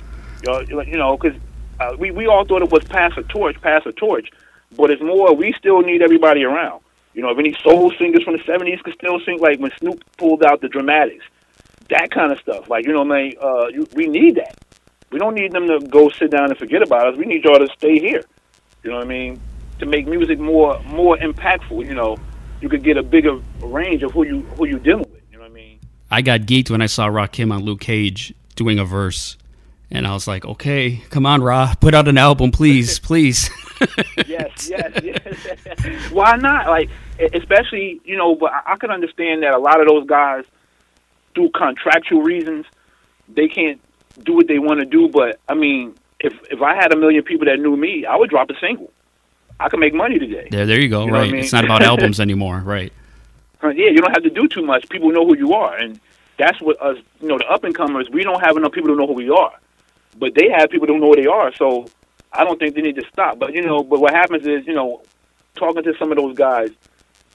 Y'all, you know, because uh, we we all thought it was pass a torch, pass a torch, but it's more we still need everybody around. You know, if any soul singers from the '70s could still sing, like when Snoop pulled out the dramatics, that kind of stuff. Like you know, what I mean, uh, you, we need that. We don't need them to go sit down and forget about us. We need y'all to stay here. You know what I mean? To make music more more impactful. You know, you could get a bigger range of who you who you dealing with. You know what I mean? I got geeked when I saw Rakim on Luke Cage doing a verse. And I was like, okay, come on, Ra, put out an album, please, please. yes, yes, yes. Why not? Like, especially, you know, but I, I can understand that a lot of those guys, through contractual reasons, they can't do what they want to do. But I mean, if if I had a million people that knew me, I would drop a single. I could make money today. There, there you go. You what I right. mean? It's not about albums anymore. Right. Uh, Yeah, you don't have to do too much. People know who you are, and that's what us, you know, the up and comers. We don't have enough people to know who we are, but they have people who know who they are. So I don't think they need to stop. But you know, but what happens is, you know, talking to some of those guys,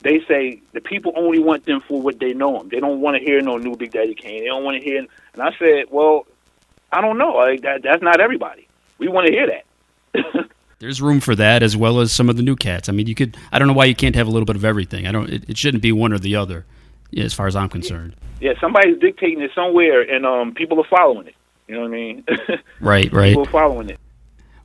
they say the people only want them for what they know them. They don't want to hear no new Big Daddy Kane. They don't want to hear. And I said, well, I don't know. Like that, that's not everybody. We want to hear that. There's room for that as well as some of the new cats. I mean, you could. I don't know why you can't have a little bit of everything. I don't. It, it shouldn't be one or the other, as far as I'm concerned. Yeah, somebody's dictating it somewhere, and um, people are following it. You know what I mean? right, right. People are following it.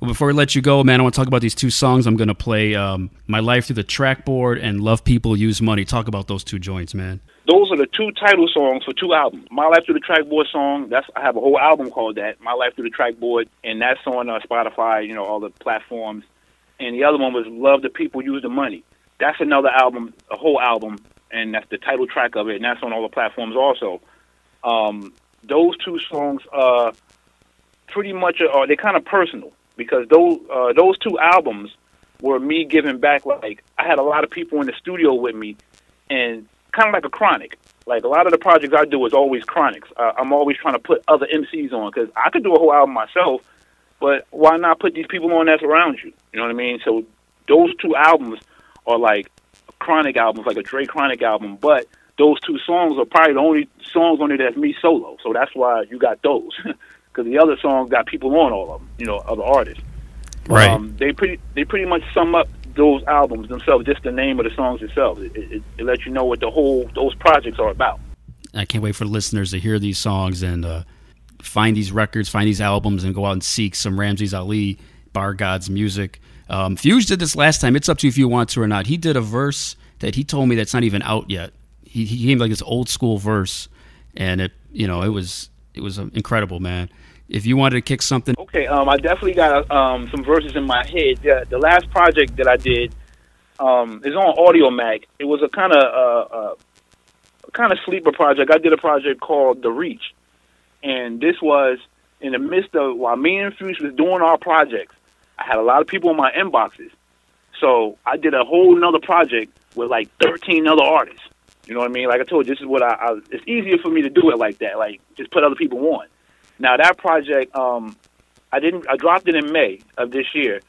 Well, before we let you go, man, I want to talk about these two songs. I'm going to play um, "My Life Through the Trackboard" and "Love People Use Money." Talk about those two joints, man. Those are the two title songs for two albums. "My Life Through the Trackboard" song. That's I have a whole album called that. "My Life Through the Trackboard," and that's on uh, Spotify. You know, all the platforms. And the other one was "Love the People Use the Money." That's another album, a whole album, and that's the title track of it, and that's on all the platforms also. Um, those two songs are pretty much are they're kind of personal because those uh, those two albums were me giving back. Like I had a lot of people in the studio with me, and kind of like a chronic. Like a lot of the projects I do is always chronics. Uh, I'm always trying to put other MCs on because I could do a whole album myself, but why not put these people on that's around you? You know what I mean? So those two albums are like chronic albums, like a Dre Chronic album, but those two songs are probably the only songs on it that's me solo. So that's why you got those. because the other songs got people on all of them, you know, other artists. Right. Um, they pretty they pretty much sum up those albums themselves, just the name of the songs itself. It, it, it lets you know what the whole those projects are about. I can't wait for listeners to hear these songs and uh, find these records, find these albums, and go out and seek some Rhamsis Ali, Bar Gods music. Um, Fuse did this last time. It's up to you if you want to or not. He did a verse that he told me that's not even out yet. He, he came like this old school verse, and it you know it was it was incredible, man. If you wanted to kick something, okay. Um, I definitely got um, some verses in my head. Yeah, the last project that I did um, is on Audiomack. It was a kind of uh, uh, kind of sleeper project. I did a project called The Reach, and this was in the midst of while me and Fuse was doing our projects. I had a lot of people in my inboxes, so I did a whole another project with like 13 other artists. You know what I mean? Like I told you, this is what I, I. It's easier for me to do it like that. Like just put other people on. Now that project, um, I didn't. I dropped it in May of this year,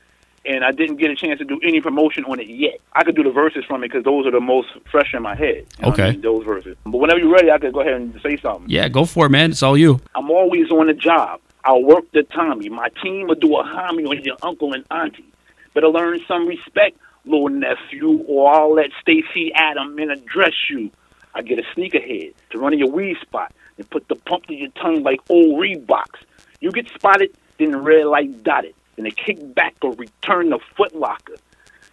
and I didn't get a chance to do any promotion on it yet. I could do the verses from it because those are the most fresh in my head. You know okay, I mean? those verses. But whenever you're ready, I could go ahead and say something. Yeah, go for it, man. It's all you. I'm always on the job. I'll work the Tommy. My team will do a homie on your uncle and auntie. Better learn some respect, little nephew, or I'll let Stacy Adam in a dress shoe. I get a sneakerhead to run in your weed spot and put the pump to your tongue like old Reeboks. You get spotted, then the red light dotted, then they kick back or return the footlocker.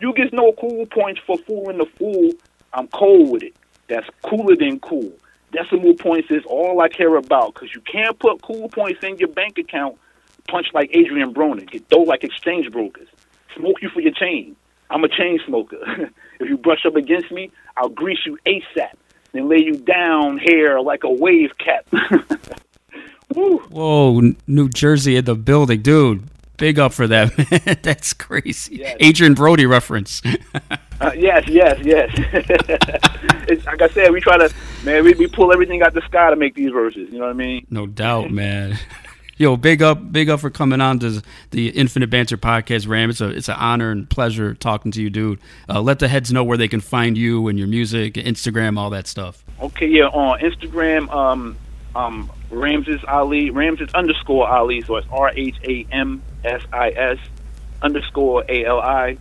You get no cool points for fooling the fool. I'm cold with it. That's cooler than cool. Decimal points is all I care about because you can't put cool points in your bank account. Punch like Adrien Broner. Get dough like exchange brokers. Smoke you for your chain. I'm a chain smoker. if you brush up against me, I'll grease you ASAP and lay you down here like a wave cap. Whoa, New Jersey in the building, dude. Big up for that, man. That's crazy. Yes. Adrian Brody reference. uh, yes, yes, yes. it's like I said, we try to, man, we, we pull everything out the sky to make these verses. You know what I mean? No doubt, man. Yo, big up, big up for coming on to the Infinite Banter podcast, Ram. It's a it's an honor and pleasure talking to you, dude. Uh, let the heads know where they can find you and your music, Instagram, all that stuff. Okay, yeah, on Instagram, um, um, Rhamsis Ali, Rhamsis underscore Ali, so it's R H A M S I S underscore A L I,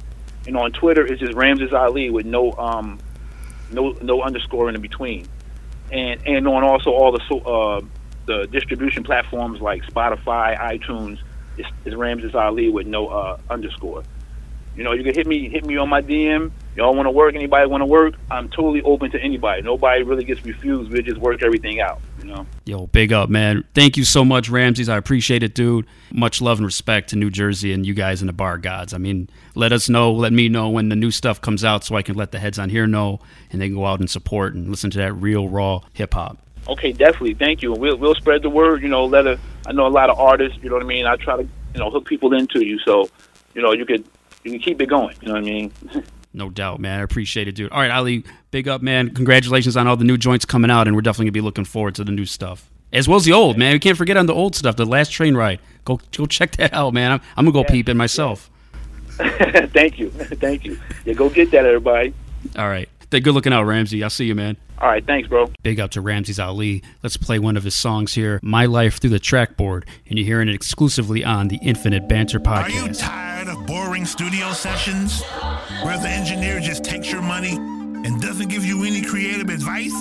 and on Twitter it's just Rhamsis Ali with no um, no no underscore in between, and and on also all the so, uh, the distribution platforms like Spotify, iTunes, is, is Rhamsis Ali with no uh, underscore. You know, you can hit me hit me on my DM. Y'all want to work? Anybody want to work? I'm totally open to anybody. Nobody really gets refused. We just work everything out. You know. Yo, big up, man. Thank you so much, Rhamsis. I appreciate it, dude. Much love and respect to New Jersey and you guys in the Bar Gods. I mean, let us know, let me know when the new stuff comes out so I can let the heads on here know and they can go out and support and listen to that real raw hip hop. Okay, definitely. Thank you. We'll we'll spread the word. You know, let a, I know a lot of artists. You know what I mean. I try to you know hook people into you, so you know you could you can keep it going. You know what I mean. No doubt, man. I appreciate it, dude. All right, Ali, big up, man. Congratulations on all the new joints coming out, and we're definitely gonna be looking forward to the new stuff. as well as the old man. We can't forget on the old stuff. The last train ride. Go go check that out, man. I'm, I'm gonna go peep it myself. Thank you. Thank you. Yeah, go get that, everybody. All right. Hey, good looking out, Ramsey. I'll see you, man. All right, thanks, bro. Big up to Rhamsis Ali. Let's play one of his songs here, My Life Through the Trackboard, and you're hearing it exclusively on the Infinite Banter podcast. Are you tired of boring studio sessions where the engineer just takes your money and doesn't give you any creative advice?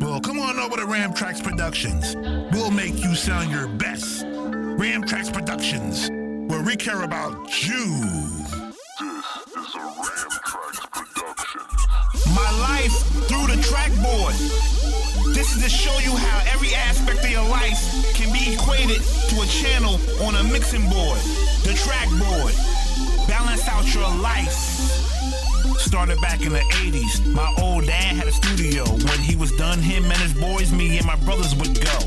Well, come on over to Ramtracks Productions. We'll make you sound your best. Ramtracks Productions, where we care about you. This is a Ramtracks production. My life through the trackboard. This is to show you how every aspect of your life can be equated to a channel on a mixing board. The trackboard. Balance out your life. Started back in the 80s. My old dad had a studio. When he was done, him and his boys, me and my brothers would go.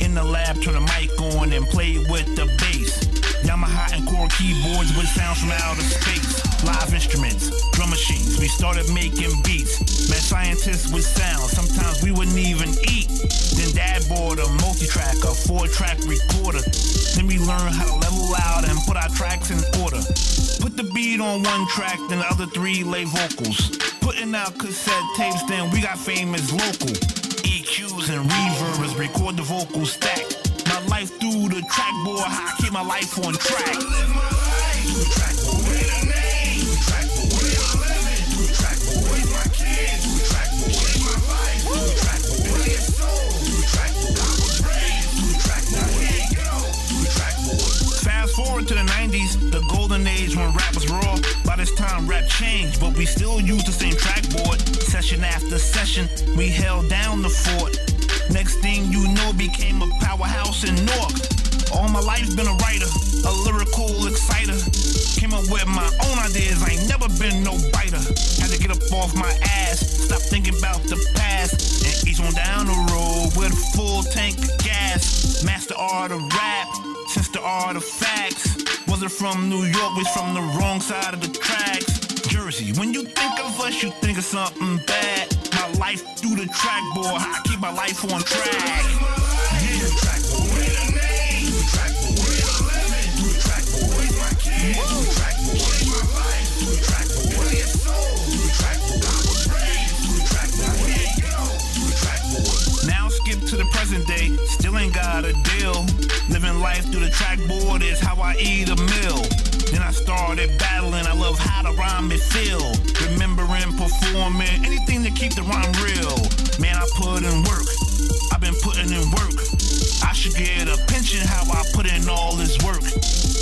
In the lab, turn the mic on and play with the bass. Yamaha and Korg keyboards with sounds from outer space. Live instruments, drum machines. We started making beats. Met scientists with sound. Sometimes we wouldn't even eat. Then dad bought a multi-track, a four-track recorder. Then we learned how to level out and put our tracks in order. Put the beat on one track, then the other three lay vocals. Putting out cassette tapes, then we got famous local. EQs and reverbs, record the vocal stack. Life through the trackboard, how I keep my life on track. Fast forward to the 90s, the golden age when rap was raw. By this time, rap changed, but we still use the same trackboard. Session after session, we held down the fort. Next thing you know, became a powerhouse in Newark. All my life's been a writer, a lyrical exciter. Came up with my own ideas, I ain't never been no biter. Had to get up off my ass, stop thinking about the past, and ease on down the road with a full tank of gas. Master art of rap, since the art of facts. Wasn't from New York, was from the wrong side of the tracks. Jersey, when you think of us, you think of something bad. Life through the trackboard, I keep my life on track. Ain't got a deal. Living life through the trackboard is how I eat a meal. Then I started battling, I love how the rhyme it feel. Remembering, performing, anything to keep the rhyme real. Man, I put in work, I've been putting in work. I should get a pension how I put in all this work.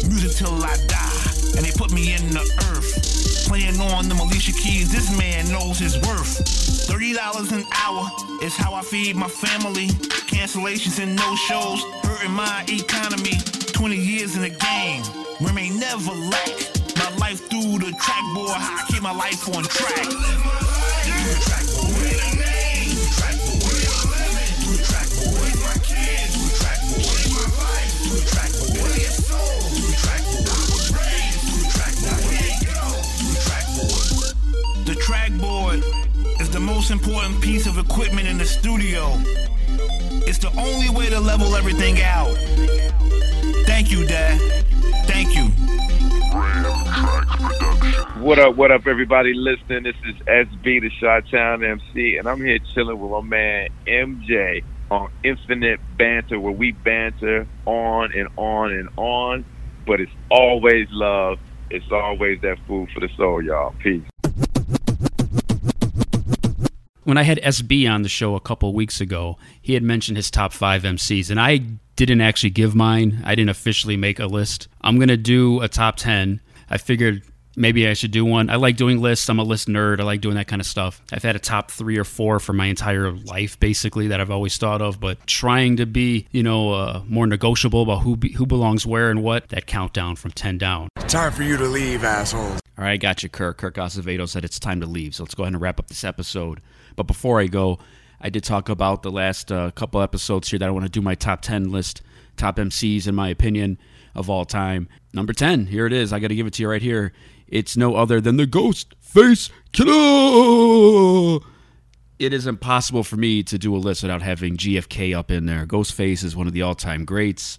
Music till I die, and they put me in the earth. Playing on the Alicia Keys, this man knows his worth. $30 an hour is how I feed my family. Cancellations and no shows, hurting my economy. 20 years in the game, remain never lack. My life through the trackboard, how I keep my life on track. Important piece of equipment in the studio. It's the only way to level everything out. Thank you, Dad. Thank you. What up, what up, everybody listening? This is SB, the Shot Town MC, and I'm here chilling with my man MJ on Infinite Banter, where we banter on and on and on, but it's always love. It's always that food for the soul, y'all. Peace. When I had SB on the show a couple weeks ago, he had mentioned his top five MCs, and I didn't actually give mine. I didn't officially make a list. I'm going to do a top 10. I figured maybe I should do one. I like doing lists. I'm a list nerd. I like doing that kind of stuff. I've had a top three or four for my entire life, basically, that I've always thought of, but trying to be, you know, uh, more negotiable about who, be, who belongs where and what, that countdown from 10 down. Time for you to leave, assholes. All right, got you, Kirk. Kirk Acevedo said it's time to leave. So let's go ahead and wrap up this episode. But before I go, I did talk about the last uh, couple episodes here that I want to do my top 10 list, top MCs, in my opinion, of all time. Number 10, here it is. I got to give it to you right here. It's no other than the Ghost Face Killer. it is impossible for me to do a list without having GFK up in there. Ghostface is one of the all time greats.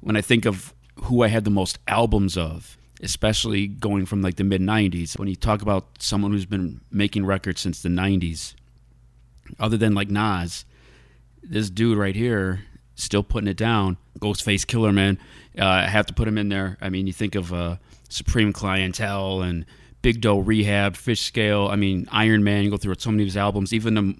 When I think of who I had the most albums of, especially going from like the mid 90s, when you talk about someone who's been making records since the 90s, other than like Nas, this dude right here still putting it down. Ghostface Killah, man. Uh, I have to put him in there. I mean, you think of uh, Supreme Clientele and Big Doe Rehab, Fish Scale. I mean, Iron Man. You go through so many of his albums, even the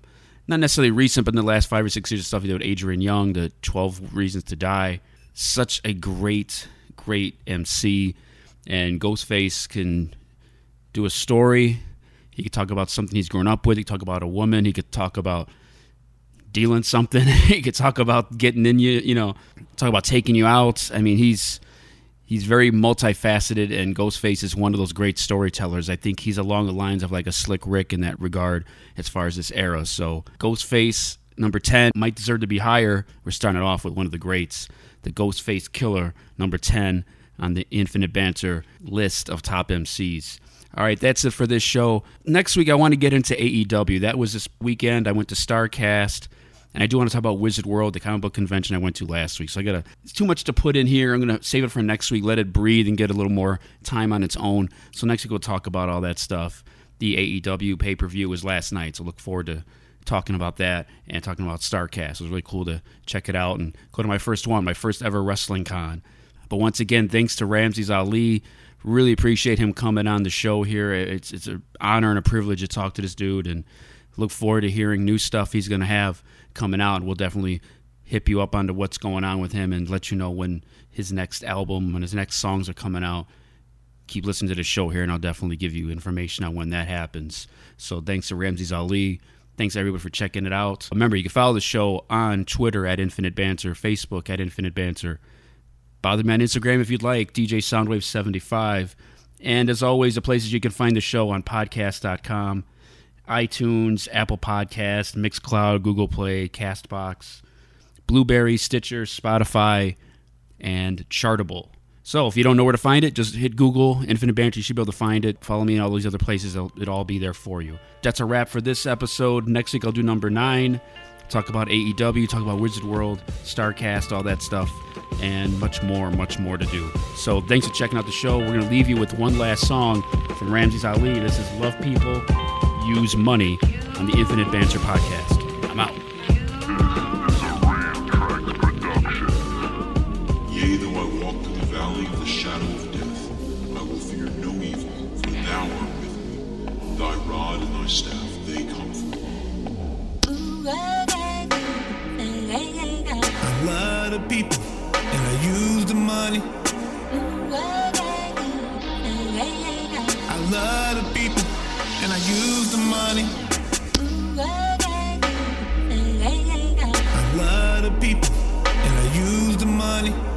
not necessarily recent, but in the last five or six years of stuff he did with Adrian Younge, the Twelve Reasons to Die. Such a great, great MC, and Ghostface can do a story. He could talk about something he's grown up with. He could talk about a woman. He could talk about dealing something. he could talk about getting in you, you know, talk about taking you out. I mean, he's he's very multifaceted, and Ghostface is one of those great storytellers. I think he's along the lines of like a Slick Rick in that regard as far as this era. So Ghostface number ten might deserve to be higher. We're starting off with one of the greats, the Ghostface Killah number ten on the Infinite Banter list of top MCs. All right, that's it for this show. Next week, I want to get into AEW. That was this weekend. I went to Starrcast. And I do want to talk about Wizard World, the comic book convention I went to last week. So I got to, it's too much to put in here. I'm going to save it for next week, let it breathe and get a little more time on its own. So next week we'll talk about all that stuff. The AEW pay per view was last night. So look forward to talking about that and talking about Starrcast. It was really cool to check it out and go to my first one, my first ever wrestling con. But once again, thanks to Rhamsis Ali. Really appreciate him coming on the show here. It's it's an honor and a privilege to talk to this dude and look forward to hearing new stuff he's going to have coming out. We'll definitely hip you up onto what's going on with him and let you know when his next album, when his next songs are coming out. Keep listening to the show here, and I'll definitely give you information on when that happens. So thanks to Rhamsis Ali. Thanks everybody for checking it out. Remember, you can follow the show on Twitter at Infinite Banter, Facebook at Infinite Banter. Bother me on Instagram if you'd like, DJ Soundwave75. And as always, the places you can find the show on podcast.com iTunes, Apple Podcast, Mixcloud, Google Play, Castbox, Blubrry, Stitcher, Spotify, and Chartable. So if you don't know where to find it, just hit Google Infinite Banter. You should be able to find it. Follow me in all these other places. It'll, it'll all be there for you. That's a wrap for this episode. Next week I'll do number nine. Talk about AEW, talk about Wizard World, Starrcast, all that stuff, and much more, much more to do. So thanks for checking out the show. We're going to leave you with one last song from Rhamsis Ali. This is Love People use money on the Infinite Banter podcast. I'm out. Yea, though I walk through the valley of the shadow of death, I will fear no evil, for thou art with me. Thy rod and thy staff, they comfort me. I the people, and I use the money. I love the people, and I use the money. I love the people, and I use the money.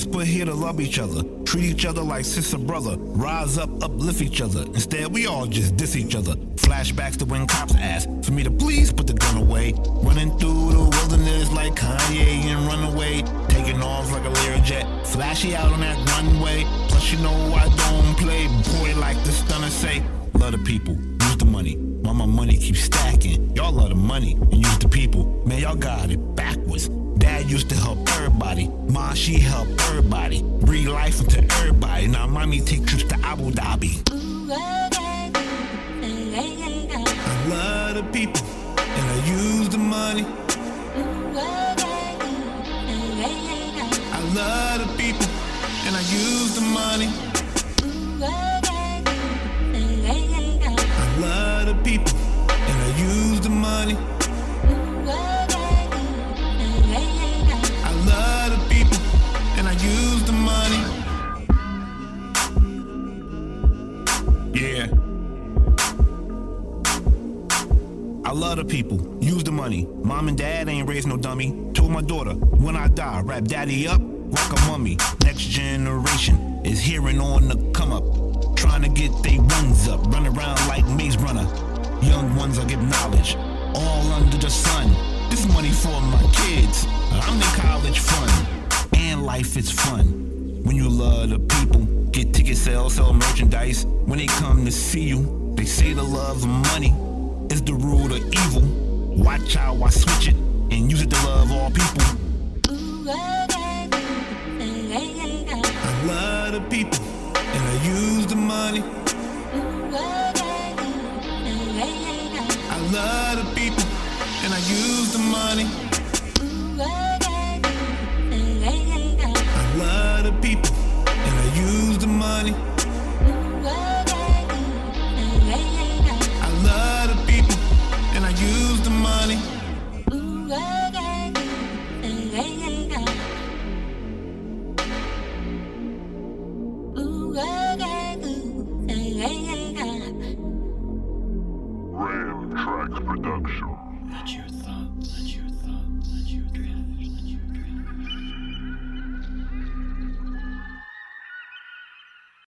Is put here to love each other, treat each other like sister brother, rise up, uplift each other. Instead, we all just diss each other. Flashbacks to when cops asked for me to please put the gun away. Running through the wilderness like Kanye and Runaway, taking off like a Learjet, flashy out on that runway. Plus, you know I don't play boy like the stunner say. Love the people, use the money. While my money keeps stacking, y'all love the money and use the people. Man, y'all got it backwards. Dad used to help everybody. Ma, she helped everybody. Breathe life into everybody. Now, mommy take trips to Abu Dhabi. I love the people, and I use the money. The people, use the money. Mom and dad ain't raised no dummy. Told my daughter, when I die, wrap daddy up like a mummy. Next generation is hearing on the come up. Trying to get they runs up, run around like Maze Runner. Young ones I give knowledge. all under the sun. This money for my kids. I'm in college fund, and life is fun. When you love the people, get ticket sales, sell merchandise. When they come to see you, they say the love money is the root of evil. Watch how I switch it and use it to love all people. I love the people, and I use the money. I love the people, and I use the money.